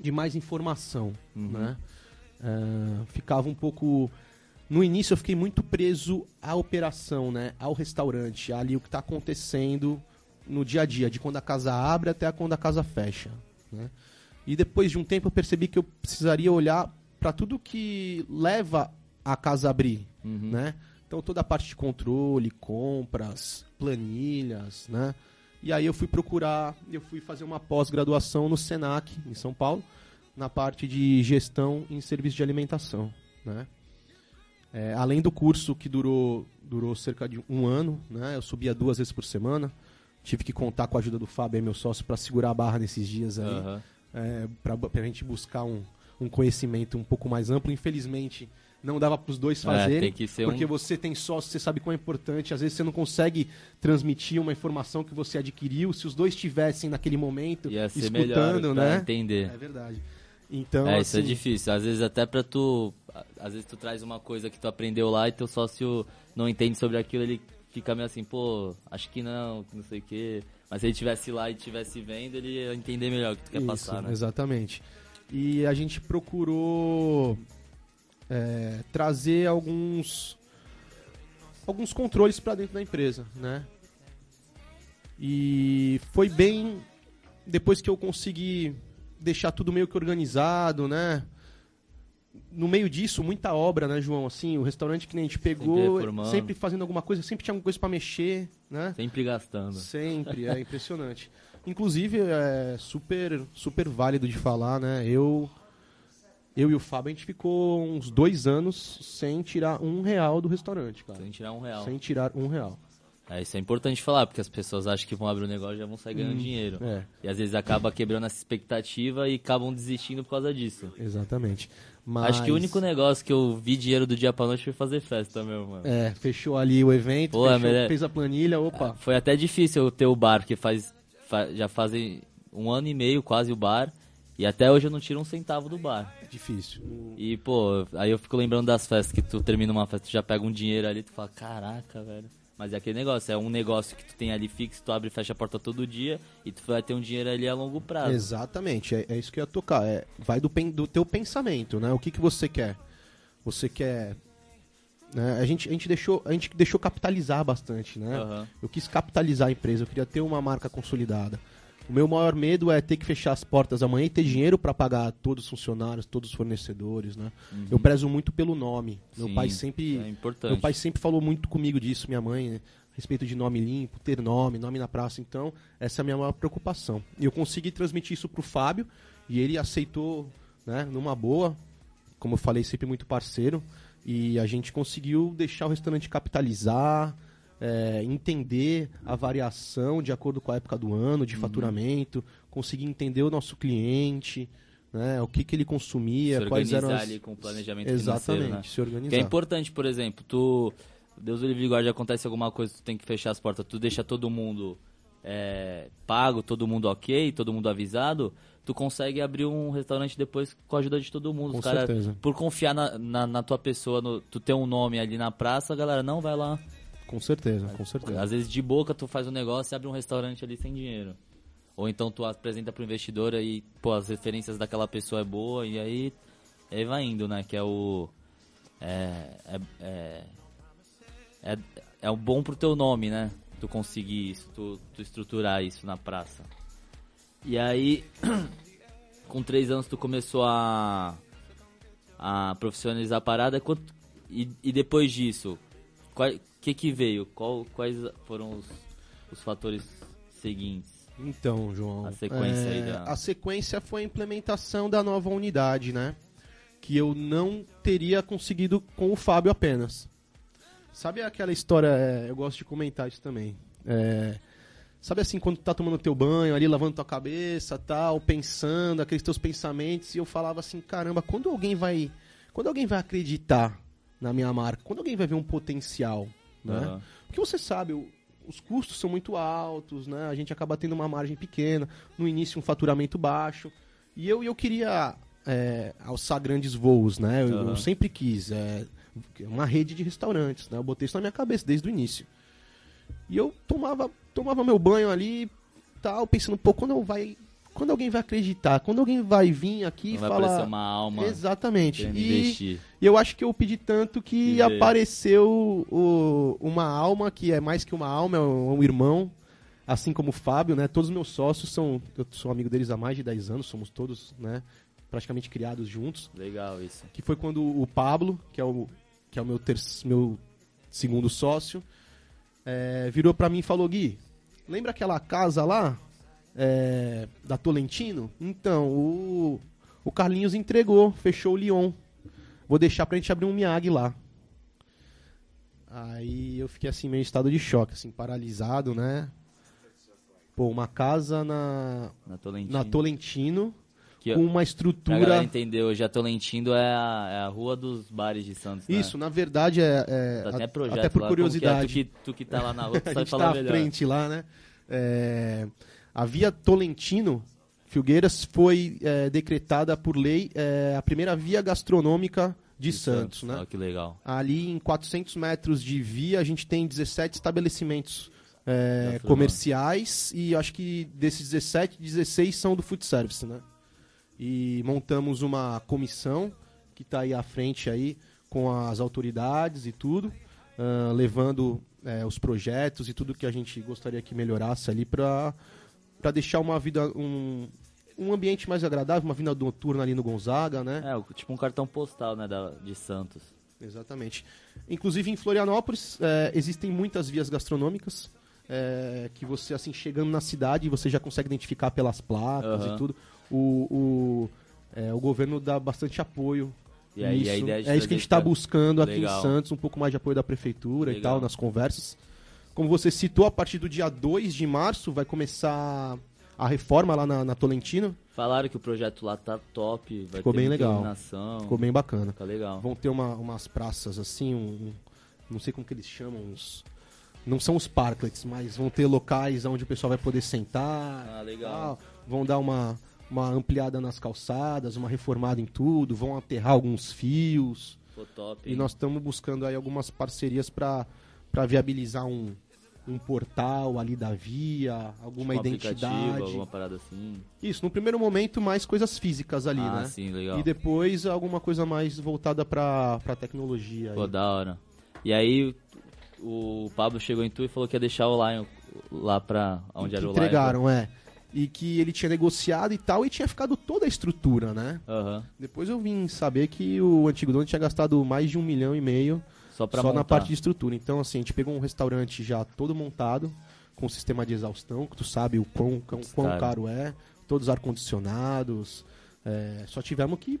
de mais informação, Uhum. né? Ah, ficava um pouco no início eu fiquei muito preso à operação, né? Ao restaurante, ali o que está acontecendo no dia a dia, de quando a casa abre até quando a casa fecha, né? E depois de um tempo eu percebi que eu precisaria olhar para tudo que leva a casa a abrir, Uhum. né? Então toda a parte de controle, compras, planilhas, né? E aí eu fui procurar, eu fui fazer uma pós-graduação no Senac, em São Paulo, na parte de gestão em serviço de alimentação, né? É, além do curso que durou, durou cerca de um ano, né? Eu subia duas vezes por semana. Tive que contar com a ajuda do Fábio, meu sócio, para segurar a barra nesses dias aí. Aham. É, para a gente buscar um, um conhecimento um pouco mais amplo. Infelizmente, não dava para os dois É, fazerem. ser porque um... você tem sócio, você sabe como é importante. Às vezes você não consegue transmitir uma informação que você adquiriu. Se os dois estivessem naquele momento Ia escutando, melhor né? entender. É verdade. Então, é, isso é assim, difícil. Às vezes até pra tu. Às vezes tu traz uma coisa que tu aprendeu lá e teu sócio não entende sobre aquilo, ele fica meio assim, pô, acho que não, não sei o quê. Mas se ele estivesse lá e estivesse vendo, ele ia entender melhor o que tu quer Isso, passar, né? Exatamente. E a gente procurou é, trazer alguns alguns controles para dentro da empresa, né? E foi bem depois que eu consegui deixar tudo meio que organizado, né? No meio disso, muita obra, né, João? Assim, o restaurante que nem a gente pegou, reformando. sempre fazendo alguma coisa, sempre tinha alguma coisa para mexer, né? Sempre gastando. Sempre, é impressionante. Inclusive, é super, super válido de falar, né? Eu, eu e o Fábio, a gente ficou uns dois anos sem tirar um real do restaurante, cara. Sem tirar um real. Sem tirar um real. É, isso é importante falar, porque as pessoas acham que vão abrir um negócio e já vão sair ganhando Hum, dinheiro. É, E às vezes acaba quebrando essa expectativa e acabam desistindo por causa disso. exatamente. Mas, Acho que o único negócio que eu vi dinheiro do dia pra noite foi fazer festa, meu mano. É, fechou ali o evento, Pô, é fechou, melhor- fez a planilha, opa. Foi até difícil eu ter o bar, porque faz, fa- já fazem um ano e meio quase o bar. E até hoje eu não tiro um centavo do bar. Difícil. E, pô, aí eu fico lembrando das festas que tu termina uma festa, tu já pega um dinheiro ali, tu fala, caraca, velho. Mas é aquele negócio, é um negócio que tu tem ali fixo, tu abre e fecha a porta todo dia e tu vai ter um dinheiro ali a longo prazo. Exatamente, é, é isso que eu ia tocar. É, vai do, pen- do teu pensamento, né? O que, que você quer? Você quer. né? A, gente, a, gente deixou, a gente deixou capitalizar bastante, né? Aham. Eu quis capitalizar a empresa, eu queria ter uma marca consolidada. O meu maior medo é ter que fechar as portas amanhã e ter dinheiro para pagar todos os funcionários, todos os fornecedores, né? Eu prezo muito pelo nome. Meu Sim, pai sempre É importante. meu pai sempre falou muito comigo disso, minha mãe, né? a respeito de nome limpo, ter nome, nome na praça. Então, essa é a minha maior preocupação. E eu consegui transmitir isso pro Fábio e ele aceitou, né, numa boa, como eu falei, sempre muito parceiro. E a gente conseguiu deixar o restaurante capitalizar, é, entender a variação de acordo com a época do ano, Uhum. de faturamento, conseguir entender o nosso cliente, né, o que, que ele consumia, se quais eram organizar as... ali com o planejamento Exatamente, né? se organizar. Que é importante, por exemplo, tu. Deus o livre guarde, acontece alguma coisa, tu tem que fechar as portas, tu deixa todo mundo é, pago, todo mundo ok, todo mundo avisado, tu consegue abrir um restaurante depois com a ajuda de todo mundo. Com Os cara, certeza. por confiar na, na, na tua pessoa, no- tu ter um nome ali na praça, a galera, não, vai lá. Com certeza, com certeza. Às vezes de boca tu faz um negócio e abre um restaurante ali sem dinheiro. Ou então tu apresenta pro investidor e, pô, as referências daquela pessoa é boa e aí, aí vai indo, né? Que é o. É. É, é, é, é o bom pro teu nome, né? Tu conseguir isso, tu, tu estruturar isso na praça. E aí, com três anos tu começou a. a profissionalizar a parada. E, e depois disso, o que que veio? Qual, quais foram os, os fatores seguintes? Então, João. A sequência aí é, da- A sequência foi a implementação da nova unidade, né? Que eu não teria conseguido com o Fábio apenas. Sabe aquela história, é, eu gosto de comentar isso também. É, sabe assim, quando tu tá tomando teu banho ali, lavando tua cabeça, tal, pensando, aqueles teus pensamentos, e eu falava assim, caramba, quando alguém vai. Quando alguém vai acreditar na minha marca, quando alguém vai ver um potencial, né? Aham. Porque você sabe, o- os custos são muito altos, né? A gente acaba tendo uma margem pequena, no início um faturamento baixo. E eu, eu queria é, alçar grandes voos, né? Eu, eu Aham. sempre quis. É, uma rede de restaurantes, né? Eu botei isso na minha cabeça desde o início. E eu tomava, tomava meu banho ali, tal, pensando, pô, quando eu vai. Quando alguém vai acreditar, quando alguém vai vir aqui e falar. uma alma Exatamente. E, investir. e eu acho que eu pedi tanto que apareceu o- uma alma que é mais que uma alma, é um, um irmão, assim como o Fábio, né? Todos os meus sócios são, eu sou amigo deles há mais de 10 anos, somos todos, né, praticamente criados juntos. Legal isso. Que foi quando o Pablo, que é o que é o meu ter, meu segundo sócio, é, virou para mim e falou: Gui, lembra aquela casa lá é, da Tolentino? Então, o, o Carlinhos entregou, fechou o Lyon. Vou deixar pra gente abrir um Miag lá. Aí eu fiquei assim, meio em estado de choque, assim, paralisado, né? Pô, uma casa na, Na Tolentino. na Tolentino, Que, com uma estrutura. hoje a Tolentino é a, é a rua dos bares de Santos, né? Isso, na verdade, é. é Tá até projeto até por lá, curiosidade. que é? Tu, que, tu que tá lá na rua, tu a sabe gente falar tá à melhor. frente lá, né? É, a Via Tolentino Filgueiras foi é, decretada por lei é, a primeira via gastronômica de, Santos, né? Ó, que legal. Ali em 400 metros de via a gente tem 17 estabelecimentos é, comerciais e acho que desses 17, 16 são do food service, né? E montamos uma comissão que está aí à frente aí com as autoridades e tudo, ah, levando os projetos e tudo que a gente gostaria que melhorasse ali para para deixar uma vida um, um ambiente mais agradável, uma vida noturna ali no Gonzaga, né? É, tipo um cartão postal, né, da, de Santos. Exatamente. Inclusive em Florianópolis é, existem muitas vias gastronômicas é, que você assim chegando na cidade você já consegue identificar pelas placas Aham. e tudo. O, o, é, o governo dá bastante apoio. E aí de é isso que a gente está buscando aqui Legal. em Santos, um pouco mais de apoio da prefeitura e Legal. tal nas conversas. Como você citou, a partir do dia 2 de março vai começar a reforma lá na, na Tolentino. Falaram que o projeto lá tá top, vai Ficou ter bem legal. iluminação. Ficou bem bacana. Fica legal. Vão ter uma- umas praças assim, um, não sei como que eles chamam, uns, não são os parklets, mas vão ter locais onde o pessoal vai poder sentar. Ah, legal. tal. Vão dar uma, uma ampliada nas calçadas, uma reformada em tudo, vão aterrar alguns fios. Ficou top. E nós estamos buscando aí algumas parcerias para viabilizar um, um portal ali da via, alguma Tipo identidade. alguma parada assim. Isso, no primeiro momento mais coisas físicas ali, ah, né? sim, legal. E depois alguma coisa mais voltada pra, pra tecnologia. Pô, aí. da hora. E aí o Pablo chegou em tu e falou que ia deixar o Lion lá pra onde era o Lion. entregaram, é. E que ele tinha negociado e tal, e tinha ficado toda a estrutura, né? Aham. Depois eu vim saber que o antigo dono tinha gastado mais de um milhão e meio Só pra só montar. na parte de estrutura. Então, assim, a gente pegou um restaurante já todo montado, com sistema de exaustão, que tu sabe o quão, quão, quão caro é, todos ar-condicionados. é, só tivemos que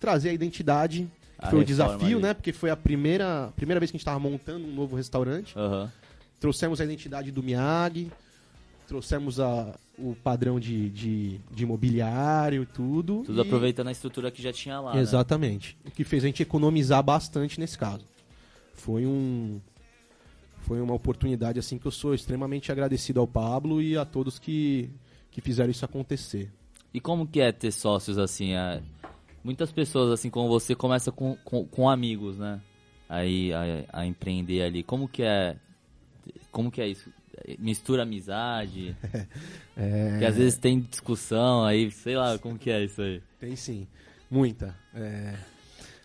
trazer a identidade, que A foi o desafio, ali. né? Porque foi a primeira, primeira vez que a gente estava montando um novo restaurante. Aham. Trouxemos a identidade do Miyagi, trouxemos a, o padrão de, de, de imobiliário e tudo. Tudo e- aproveitando a estrutura que já tinha lá. né? Exatamente. O que fez a gente economizar bastante nesse caso. Foi um. Foi uma oportunidade assim que eu sou extremamente agradecido ao Pablo e a todos que, que fizeram isso acontecer. E como que é ter sócios assim? é? Muitas pessoas assim como você começam com, com, com amigos, né? Aí a, a empreender ali. Como que é? Como que é isso? Mistura amizade? É, Porque às vezes tem discussão aí, sei lá, como que é isso aí? Tem sim. Muita. É,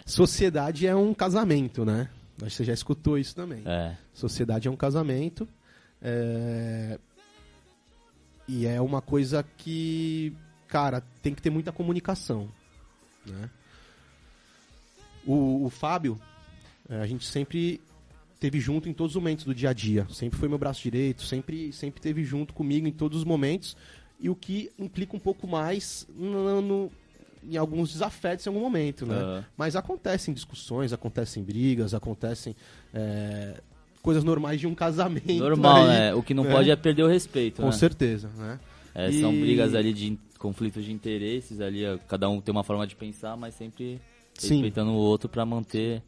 Sociedade é um casamento, né? Acho que você já escutou isso também. É. Sociedade é um casamento. é, E é uma coisa que, cara, tem que ter muita comunicação. Né? O, o Fábio, é, a gente sempre teve junto em todos os momentos do dia a dia. Sempre foi meu braço direito, sempre, sempre teve junto comigo em todos os momentos. E o que implica um pouco mais no, no- em alguns desafetos em algum momento, né? Aham. Mas acontecem discussões, acontecem brigas, acontecem é, coisas normais de um casamento. Normal, aí, né? O que não né? pode é perder o respeito, Com né? certeza, né? É, São E- brigas ali de conflitos de interesses ali, ó, cada um tem uma forma de pensar, mas sempre Sim. respeitando o outro pra manter.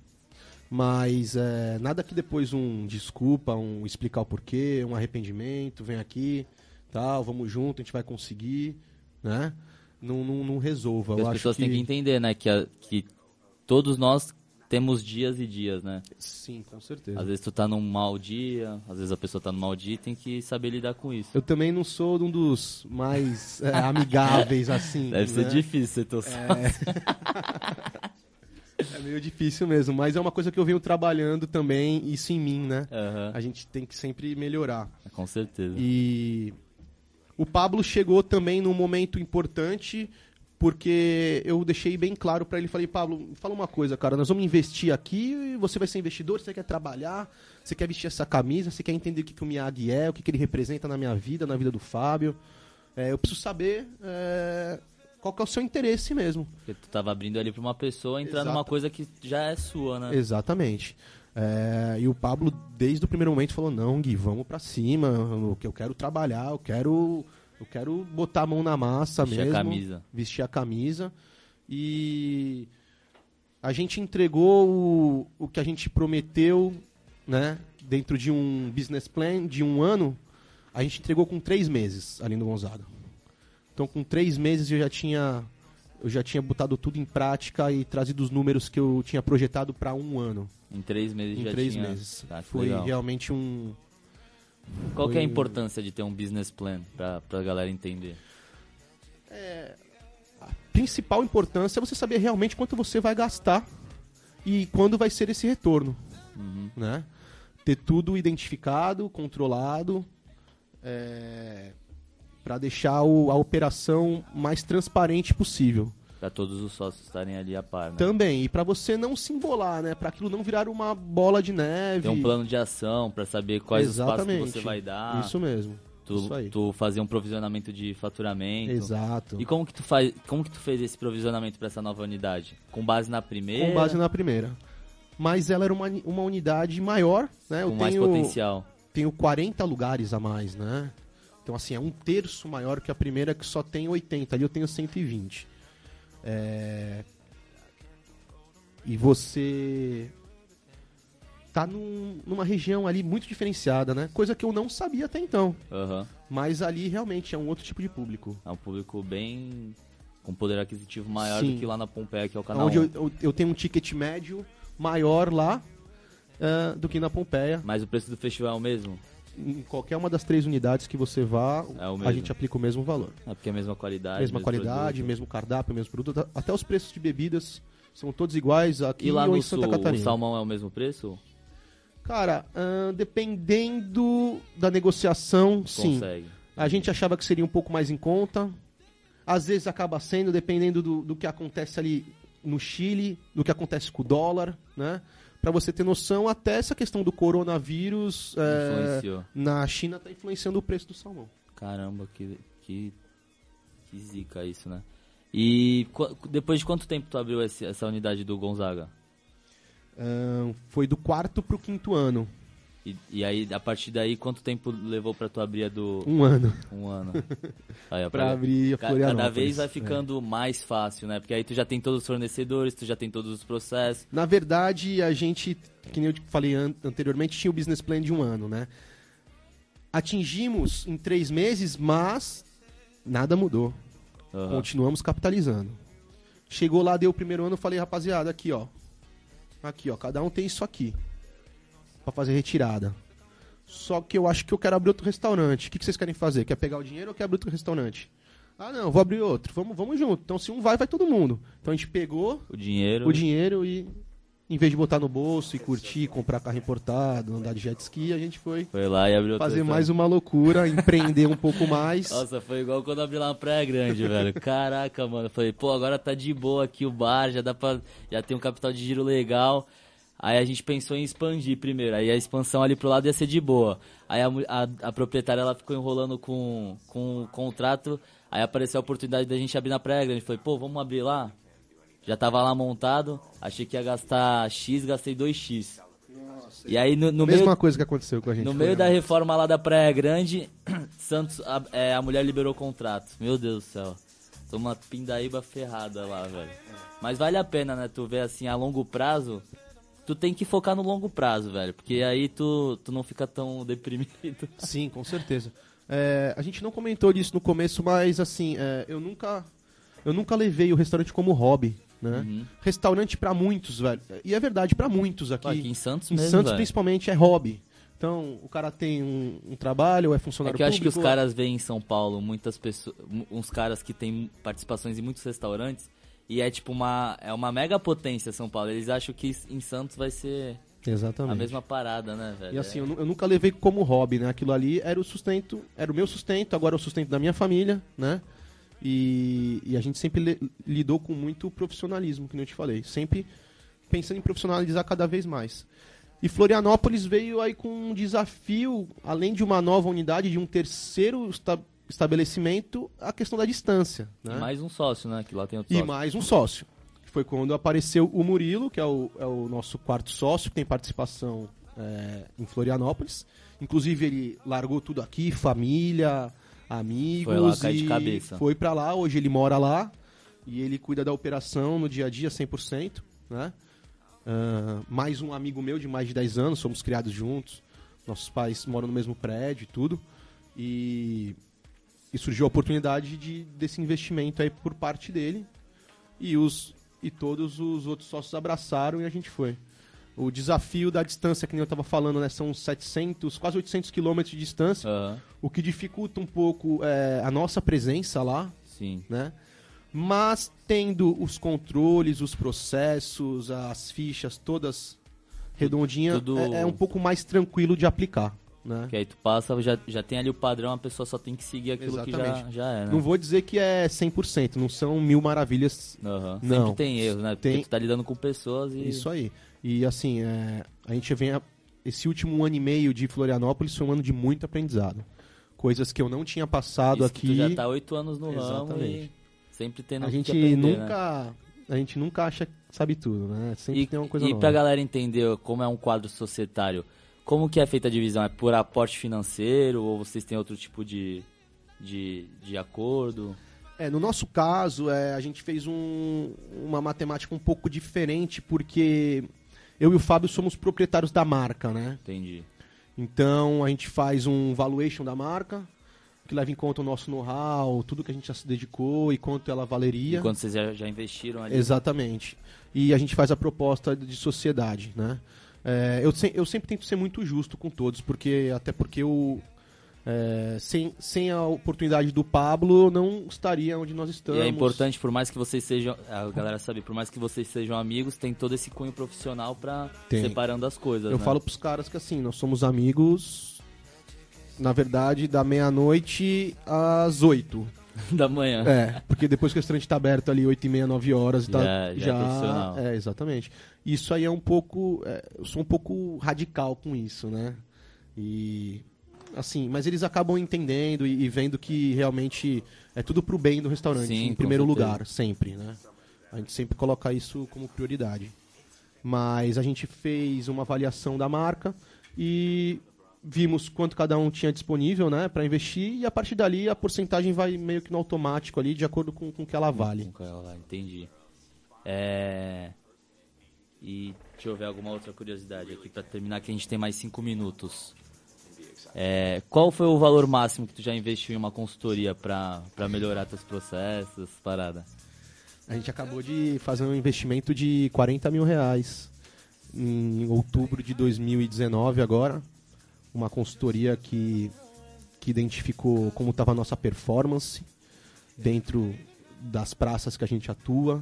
Mas é, nada que depois um desculpa, um explicar o porquê, um arrependimento, vem aqui, tal, vamos junto, a gente vai conseguir, né? Não, não, não resolva. Eu as pessoas que... têm que entender, né, que, a- que todos nós temos dias e dias, né? Sim, com certeza. Às vezes tu tá num mau dia, às vezes a pessoa tá num mau dia e tem que saber lidar com isso. Eu também não sou um dos mais é, amigáveis, assim. Deve ser né? difícil ser teu sócio. É meio difícil mesmo, mas é uma coisa que eu venho trabalhando também, isso em mim, né? Aham, A gente tem que sempre melhorar. Com certeza. E o Pablo chegou também num momento importante porque eu deixei bem claro pra ele, falei, Pablo, fala uma coisa, cara, nós vamos investir aqui, você vai ser investidor, você quer trabalhar, você quer vestir essa camisa, você quer entender o que, que o Miyagi é, o que, que ele representa na minha vida, na vida do Fábio. É, eu preciso saber é, qual que é o seu interesse mesmo. Porque tu tava abrindo ali pra uma pessoa entrar Exato. numa coisa que já é sua, né? Exatamente. É, e o Pablo, desde o primeiro momento, falou: não, Gui, vamos pra cima, eu, eu quero trabalhar, eu quero, eu quero botar a mão na massa Vestir a mesmo. camisa. Vestir a camisa. E a gente entregou o, o que a gente prometeu, né? Dentro de um business plan de um ano, a gente entregou com três meses ali no Gonzaga. Então, com três meses eu já tinha eu já tinha botado tudo em prática e trazido os números que eu tinha projetado para um ano. Em três meses Em já três tinha. meses. Tá, Foi legal. realmente um. Qual que é a foi- importância de ter um business plan pra, pra galera entender? A principal importância é você saber realmente quanto você vai gastar e quando vai ser esse retorno. Uhum. Né? Ter tudo identificado, controlado, é, para deixar o- a operação mais transparente possível. Pra todos os sócios estarem ali a par, né? Também, e para você não se embolar, né? Para aquilo não virar uma bola de neve. Ter um plano de ação pra saber quais os passos que você vai dar. Isso mesmo. tu, isso aí. tu fazer um provisionamento de faturamento. Exato. E como que tu faz, como que tu fez esse provisionamento pra essa nova unidade? Com base na primeira? Com base na primeira. Mas ela era uma, uma unidade maior, né? Eu com mais tenho, potencial. tenho 40 lugares a mais, né? Então, assim, é um terço maior que a primeira, que só tem 80. Ali eu tenho 120. É... E você tá num- numa região ali muito diferenciada, né? Coisa que eu não sabia até então. Aham. Mas ali realmente é um outro tipo de público. É um público bem com poder aquisitivo maior Sim. do que lá na Pompeia, que é o canal Onde 1. eu, eu, eu tenho um ticket médio maior lá ah, do que na Pompeia. Mas o preço do festival é o mesmo? Em qualquer uma das três unidades que você vá, É o a gente aplica o mesmo valor. É porque é a mesma qualidade. mesma mesmo qualidade, produto. mesmo cardápio, mesmo produto. Até os preços de bebidas são todos iguais aqui E lá ou no em sul, Santa o Catarina. salmão é o mesmo preço? Cara, dependendo da negociação, sim. Consegue. A gente achava que seria um pouco mais em conta. Às vezes acaba sendo, dependendo do, do que acontece ali no Chile, do que acontece com o dólar, né? Pra você ter noção, até essa questão do coronavírus é, na China tá influenciando o preço do salmão. Caramba, que, que, que zica isso, né? E depois de quanto tempo tu abriu esse- essa unidade do Gonzaga? Foi do quarto pro quinto ano. E, e aí, a partir daí, quanto tempo levou pra tu abrir a do Um ano. um ano? Aí, Pra abrir a Ca- Florianópolis. Cada vez vai É. ficando mais fácil, né? Porque aí tu já tem todos os fornecedores, tu já tem todos os processos. Na verdade, a gente, que nem eu falei an- anteriormente, tinha o business plan de um ano, né? Atingimos em três meses, mas nada mudou. Aham. Continuamos capitalizando. Chegou lá, deu o primeiro ano, eu falei, rapaziada, aqui ó. Aqui ó, cada um tem isso aqui. Pra fazer retirada. Só que eu acho que eu quero abrir outro restaurante. O que, que vocês querem fazer? Quer pegar o dinheiro ou quer abrir outro restaurante? Ah, não, vou abrir outro. Vamos, vamos junto. Então, se um vai, vai todo mundo. Então, a gente pegou O dinheiro. o dinheiro e, em vez de botar no bolso e curtir, comprar carro importado, andar de jet ski, a gente foi Foi lá e abriu outro fazer mais uma loucura, empreender um pouco mais. Nossa, foi igual quando abri lá na Praia Grande, velho. Caraca, mano. Falei, pô, agora tá de boa aqui o bar, já dá pra. Já tem um capital de giro legal. Aí a gente pensou em expandir primeiro. Aí a expansão ali pro lado ia ser de boa. Aí a, a, a proprietária ela ficou enrolando com, com o contrato. Aí apareceu a oportunidade da gente abrir na Praia Grande. Falei, pô, vamos abrir lá? Já tava lá montado. Achei que ia gastar X, gastei 2X. E aí no, no meio. Mesma coisa que aconteceu com a gente. No foi, meio né? da reforma lá da Praia Grande, Santos, a, é, a mulher liberou o contrato. Meu Deus do céu. Tô uma pindaíba ferrada lá, velho. Mas vale a pena, né? Tu ver assim, a longo prazo, tu tem que focar no longo prazo, velho. Porque aí tu, tu não fica tão deprimido. Sim, com certeza. É, a gente não comentou disso no começo, mas assim, é, eu nunca eu nunca levei o restaurante como hobby, né? Uhum. Restaurante pra muitos, velho. E é verdade, pra muitos aqui. Aqui em Santos em mesmo, Santos, velho. principalmente, é hobby. Então, o cara tem um, um trabalho, é É funcionário que eu acho que os público. caras veem em São Paulo muitas pessoas, uns caras que têm participações em muitos restaurantes e é tipo uma é uma mega potência São Paulo. Eles acham que em Santos vai ser Exatamente. a mesma parada, né, velho? E assim, eu, nu- eu nunca levei como hobby, né? Aquilo ali era o sustento, era o meu sustento, agora é o sustento da minha família, né? E, e a gente sempre lidou com muito profissionalismo, que eu te falei. Sempre pensando em profissionalizar cada vez mais. E Florianópolis veio aí com um desafio, além de uma nova unidade, de um terceiro estabelecimento, a questão da distância. Né? E mais um sócio, né? Que lá tem outro E sócio. mais um sócio. Foi quando apareceu o Murilo, que é o, é o nosso quarto sócio, que tem participação é, em Florianópolis. Inclusive, ele largou tudo aqui, família, amigos. Foi lá, cair de cabeça. Foi pra lá, hoje ele mora lá. E ele cuida da operação no dia a dia 100%, né? Ah, mais um amigo meu de mais de 10 anos, somos criados juntos. Nossos pais moram no mesmo prédio e tudo. E, e surgiu a oportunidade de, desse investimento aí por parte dele. E, os, e todos os outros sócios abraçaram e a gente foi. O desafio da distância, que nem eu estava falando, né? São 700, quase 800 quilômetros de distância. Aham, O que dificulta um pouco é, a nossa presença lá, sim. né? Mas tendo os controles, os processos, as fichas todas redondinhas, Tudo- é, é um pouco mais tranquilo de aplicar, né? Que aí tu passa, já, já tem ali o padrão, a pessoa só tem que seguir aquilo que já, Exatamente. já é, né? Não vou dizer que é 100%, não são mil maravilhas Aham. Não. Sempre tem erros, né? Porque Tem- tu tá lidando com pessoas e... Isso aí. E assim, é, a gente vem. a- esse último ano e meio de Florianópolis foi um ano de muito aprendizado. Coisas que eu não tinha passado Isso aqui. tu já tá oito anos no ramo Exatamente. e sempre tendo a gente aprender, né? nunca. A gente nunca acha que sabe tudo, né? Sempre E, tem uma coisa e nova. pra galera entender como é um quadro societário, como que é feita a divisão? É por aporte financeiro ou vocês têm outro tipo de, de, de acordo? É, no nosso caso, é, a gente fez um- uma matemática um pouco diferente, porque eu e o Fábio somos proprietários da marca, né? Entendi. Então a gente faz um valuation da marca, que leva em conta o nosso know-how, tudo que a gente já se dedicou e quanto ela valeria. E quando vocês já, já investiram ali? Exatamente. E a gente faz a proposta de sociedade, né? É, eu, se- eu sempre tento ser muito justo com todos, porque até porque eu, é, sem, sem a oportunidade do Pablo, eu não estaria onde nós E estamos. é importante, por mais que vocês sejam. A galera sabe, por mais que vocês sejam amigos, tem todo esse cunho profissional pra Tem. separando as coisas. Eu né? falo pros caras que assim, nós somos amigos, na verdade, da meia-noite às oito. da manhã. É, porque depois que o restaurante tá aberto ali 8 e meia, 9 horas, tá, Já- já é profissional. É, exatamente. Isso aí é um pouco. é, eu sou um pouco radical com isso, né? E. Assim, mas eles acabam entendendo e, e vendo que realmente é tudo pro bem do restaurante, Sim, em primeiro certeza. lugar, sempre, né? A gente sempre coloca isso como prioridade. Mas a gente fez uma avaliação da marca e vimos quanto cada um tinha disponível, né, para investir e a partir dali a porcentagem vai meio que no automático ali, de acordo com com o que ela vale. Com ela vale, entendi. É... E deixa eu ver alguma outra curiosidade aqui pra terminar, que a gente tem mais cinco minutos. É, qual foi o valor máximo que tu já investiu em uma consultoria pra melhorar teus processos, parada? A gente acabou de fazer um investimento de 40 mil reais em outubro de 2019 agora. Uma consultoria que, que identificou como estava a nossa performance dentro das praças que a gente atua.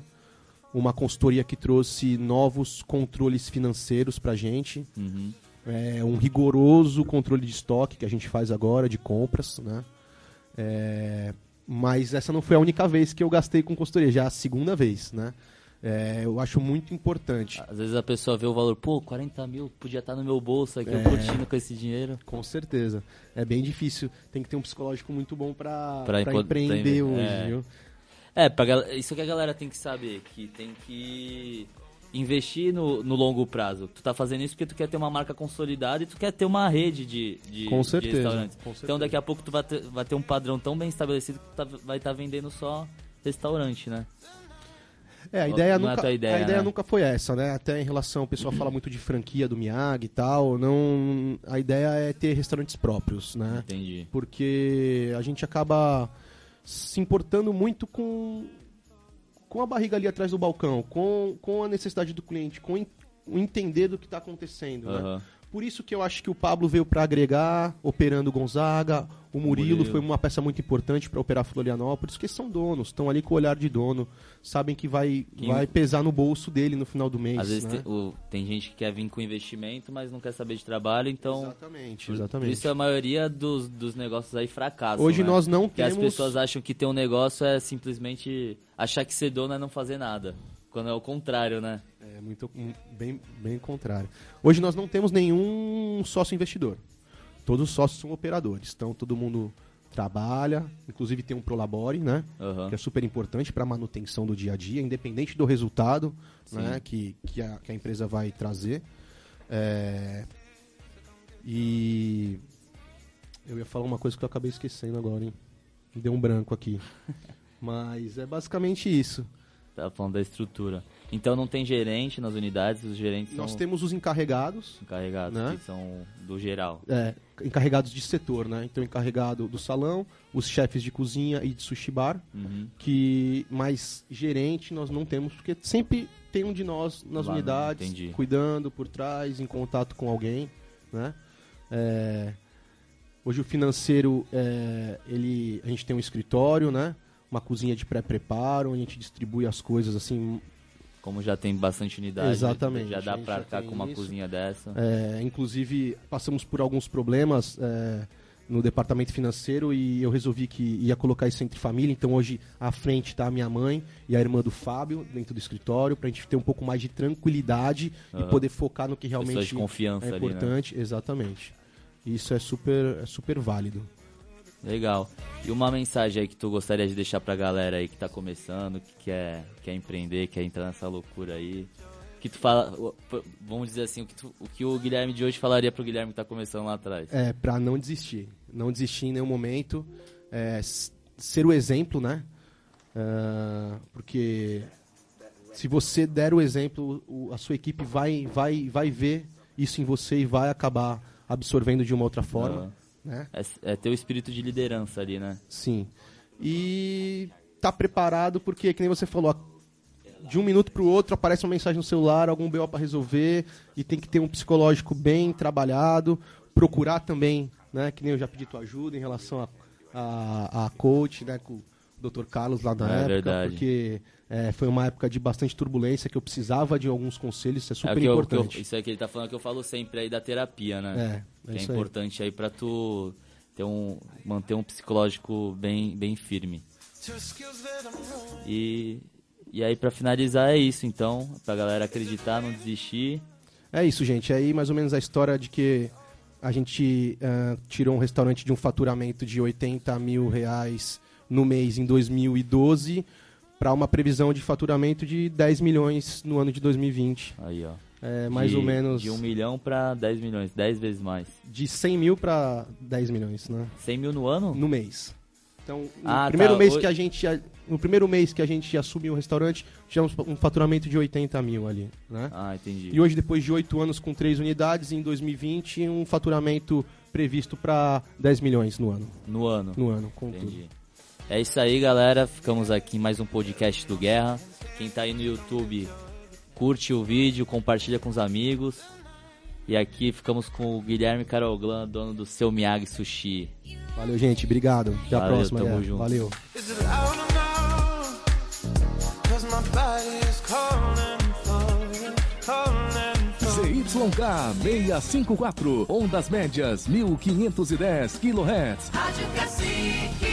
Uma consultoria que trouxe novos controles financeiros para a gente. Uhum. É um rigoroso controle de estoque que a gente faz agora, de compras, né? É, mas essa não foi a única vez que eu gastei com consultoria, já é a segunda vez, né? É, eu acho muito importante. Às vezes a pessoa vê o valor, pô, 40 mil, podia estar no meu bolso aqui, É. eu curtindo com esse dinheiro. Com certeza. É bem difícil. Tem que ter um psicológico muito bom para empreender hoje, é. viu? É, pra, isso que a galera tem que saber, que tem que investir no, no longo prazo. Tu tá fazendo isso porque tu quer ter uma marca consolidada e tu quer ter uma rede de, de, Com de certeza, restaurantes. com certeza. Então daqui a pouco tu vai ter, vai ter um padrão tão bem estabelecido que tu tá- vai estar vendendo só restaurante, né? É, a ideia, Não é nunca, tua ideia, a ideia né? nunca foi essa, né? Até em relação, o pessoal fala muito de franquia do Miyagi e tal. Não, a ideia é ter restaurantes próprios, né? Entendi. porque a gente acaba se importando muito com, com a barriga ali atrás do balcão, com, com a necessidade do cliente, com o entender do que está acontecendo. né? Por isso que eu acho que o Pablo veio para agregar, operando Gonzaga. O Murilo, Murilo. foi uma peça muito importante para operar Florianópolis, porque são donos, estão ali com o olhar de dono, sabem que vai, Que- vai pesar no bolso dele no final do mês. Às vezes né? tem, o- tem gente que quer vir com investimento, mas não quer saber de trabalho, então. Exatamente, Por exatamente. isso a maioria dos, dos negócios aí fracassam. Hoje né? nós não Porque as temos. pessoas acham que ter um negócio é simplesmente achar que ser dono é não fazer nada. Quando é o contrário, né? É muito bem, bem contrário. Hoje nós não temos nenhum sócio investidor. Todos os sócios são operadores. Então todo mundo trabalha, inclusive tem um Prolabore, né? Aham. Que é super importante para a manutenção do dia a dia, independente do resultado Sim. né? que, que, a, que a empresa vai trazer. É, E eu ia falar uma coisa que eu acabei esquecendo agora, hein? Me deu um branco aqui. Mas é basicamente isso. Tá falando da estrutura. Então não tem gerente nas unidades, os gerentes Nós são temos os encarregados, encarregados, né? que são do geral. é, encarregados de setor, né? Então, encarregado do salão, os chefes de cozinha e de sushi bar, Uhum. que mais gerente nós não temos, porque sempre tem um de nós nas Lá, unidades, Entendi. cuidando por trás, em contato com alguém, né? É, hoje o financeiro, é, ele, a gente tem um escritório, né? Uma cozinha de pré-preparo, onde a gente distribui as coisas assim Como já tem bastante unidade, Exatamente, já dá já arcar com uma isso. cozinha dessa. É, inclusive, passamos por alguns problemas é, no departamento financeiro e eu resolvi que ia colocar isso entre família. Então, hoje, à frente está a minha mãe e a irmã do Fábio, dentro do escritório, para a gente ter um pouco mais de tranquilidade e Aham. poder focar no que realmente é ali, né? importante. Exatamente. Isso é super, é super válido. Legal. E uma mensagem aí que tu gostaria de deixar pra galera aí que tá começando, que quer, quer empreender, quer entrar nessa loucura aí. Que tu fala, vamos dizer assim, o que, tu- o que o Guilherme de hoje falaria pro Guilherme que tá começando lá atrás. É, para não desistir. Não desistir em nenhum momento. É, ser o exemplo, né? Ah, porque se você der o exemplo, a sua equipe vai, vai, vai ver isso em você e vai acabar absorvendo de uma outra forma, né? É, é ter o espírito de liderança ali, né? Sim. E tá preparado porque, que nem você falou, de um minuto pro outro aparece uma mensagem no celular, algum BO para resolver, e tem que ter um psicológico bem trabalhado, procurar também, né, que nem eu já pedi tua ajuda em relação a, a, a coach, né, com o Dr. Carlos lá na É época, verdade. porque é, foi uma época de bastante turbulência que eu precisava de alguns conselhos, isso é É super o que eu- eu- importante. isso aí que ele tá falando que eu falo sempre aí da terapia, né? É, é que é isso aí. importante aí pra tu ter um, manter um psicológico bem, bem firme. E, e aí pra finalizar é isso, então, pra galera acreditar, não desistir. É isso, gente. É aí mais ou menos a história de que a gente ah, tirou um restaurante de um faturamento de 80 mil reais no mês em 2012 para uma previsão de faturamento de 10 milhões no ano de 2020. Aí, ó. É mais De- ou menos De 1 milhão pra 10 milhões, 10 vezes mais. de 100 mil para 10 milhões, né? 100 mil no ano? No mês. Então, no Ah, primeiro tá. mês Oi- que a gente no primeiro mês que a gente assumiu o restaurante, tivemos um faturamento de 80 mil ali, né? Ah, entendi. E hoje, depois de oito anos com três unidades, em 2020, um faturamento previsto para 10 milhões no ano. No ano. No ano, com tudo. É isso aí, galera. Ficamos aqui em mais um podcast do Guerra. Quem tá aí no YouTube, curte o vídeo, compartilha com os amigos. E aqui ficamos com o Guilherme Caroglan, dono do Seu Miyagi Sushi. Valeu, gente. Obrigado. Até a Valeu, próxima. tamo galera. junto. Valeu. ZYK 654, ondas médias 1510 kHz. Rádio Cacique.